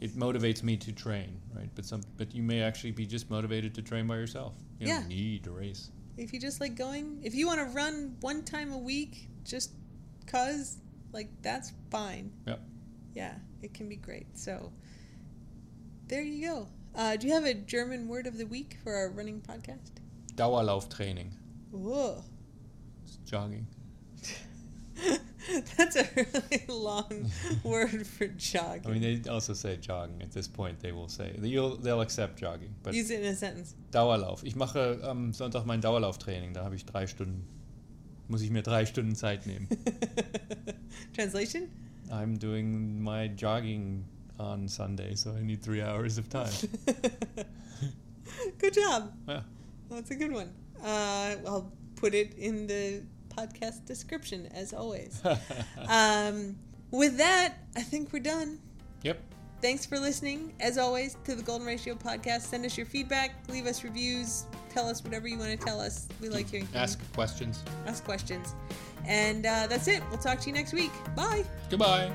it motivates me to train, right? But some but you may actually be just motivated to train by yourself. You Yeah. don't need to race. If you just like going, if you want to run one time a week, just cause, like that's fine. Yep. Yeah, it can be great. So there you go. Uh, do you have a German word of the week for our running podcast? Dauerlauftraining. Whoa. It's jogging. That's a really long word for jogging. I mean, they also say jogging. At this point, they will say you'll, they'll accept jogging. But Use it in a sentence. Dauerlauf. Ich mache am Sonntag mein Dauerlauftraining. Da habe ich drei Stunden. Muss ich mir drei Stunden Zeit nehmen. Translation? I'm doing my jogging on Sunday, so I need three hours of time. Good job. yeah. That's a good one. Uh, I'll put it in the podcast description as always. Um, with that, I think we're done. yep. Thanks for listening, as always, to the Golden Ratio podcast. Send us your feedback, leave us reviews, tell us whatever you want to tell us. We like hearing from Ask questions. Ask questions. And uh, that's it. We'll talk to you next week. Bye. Goodbye.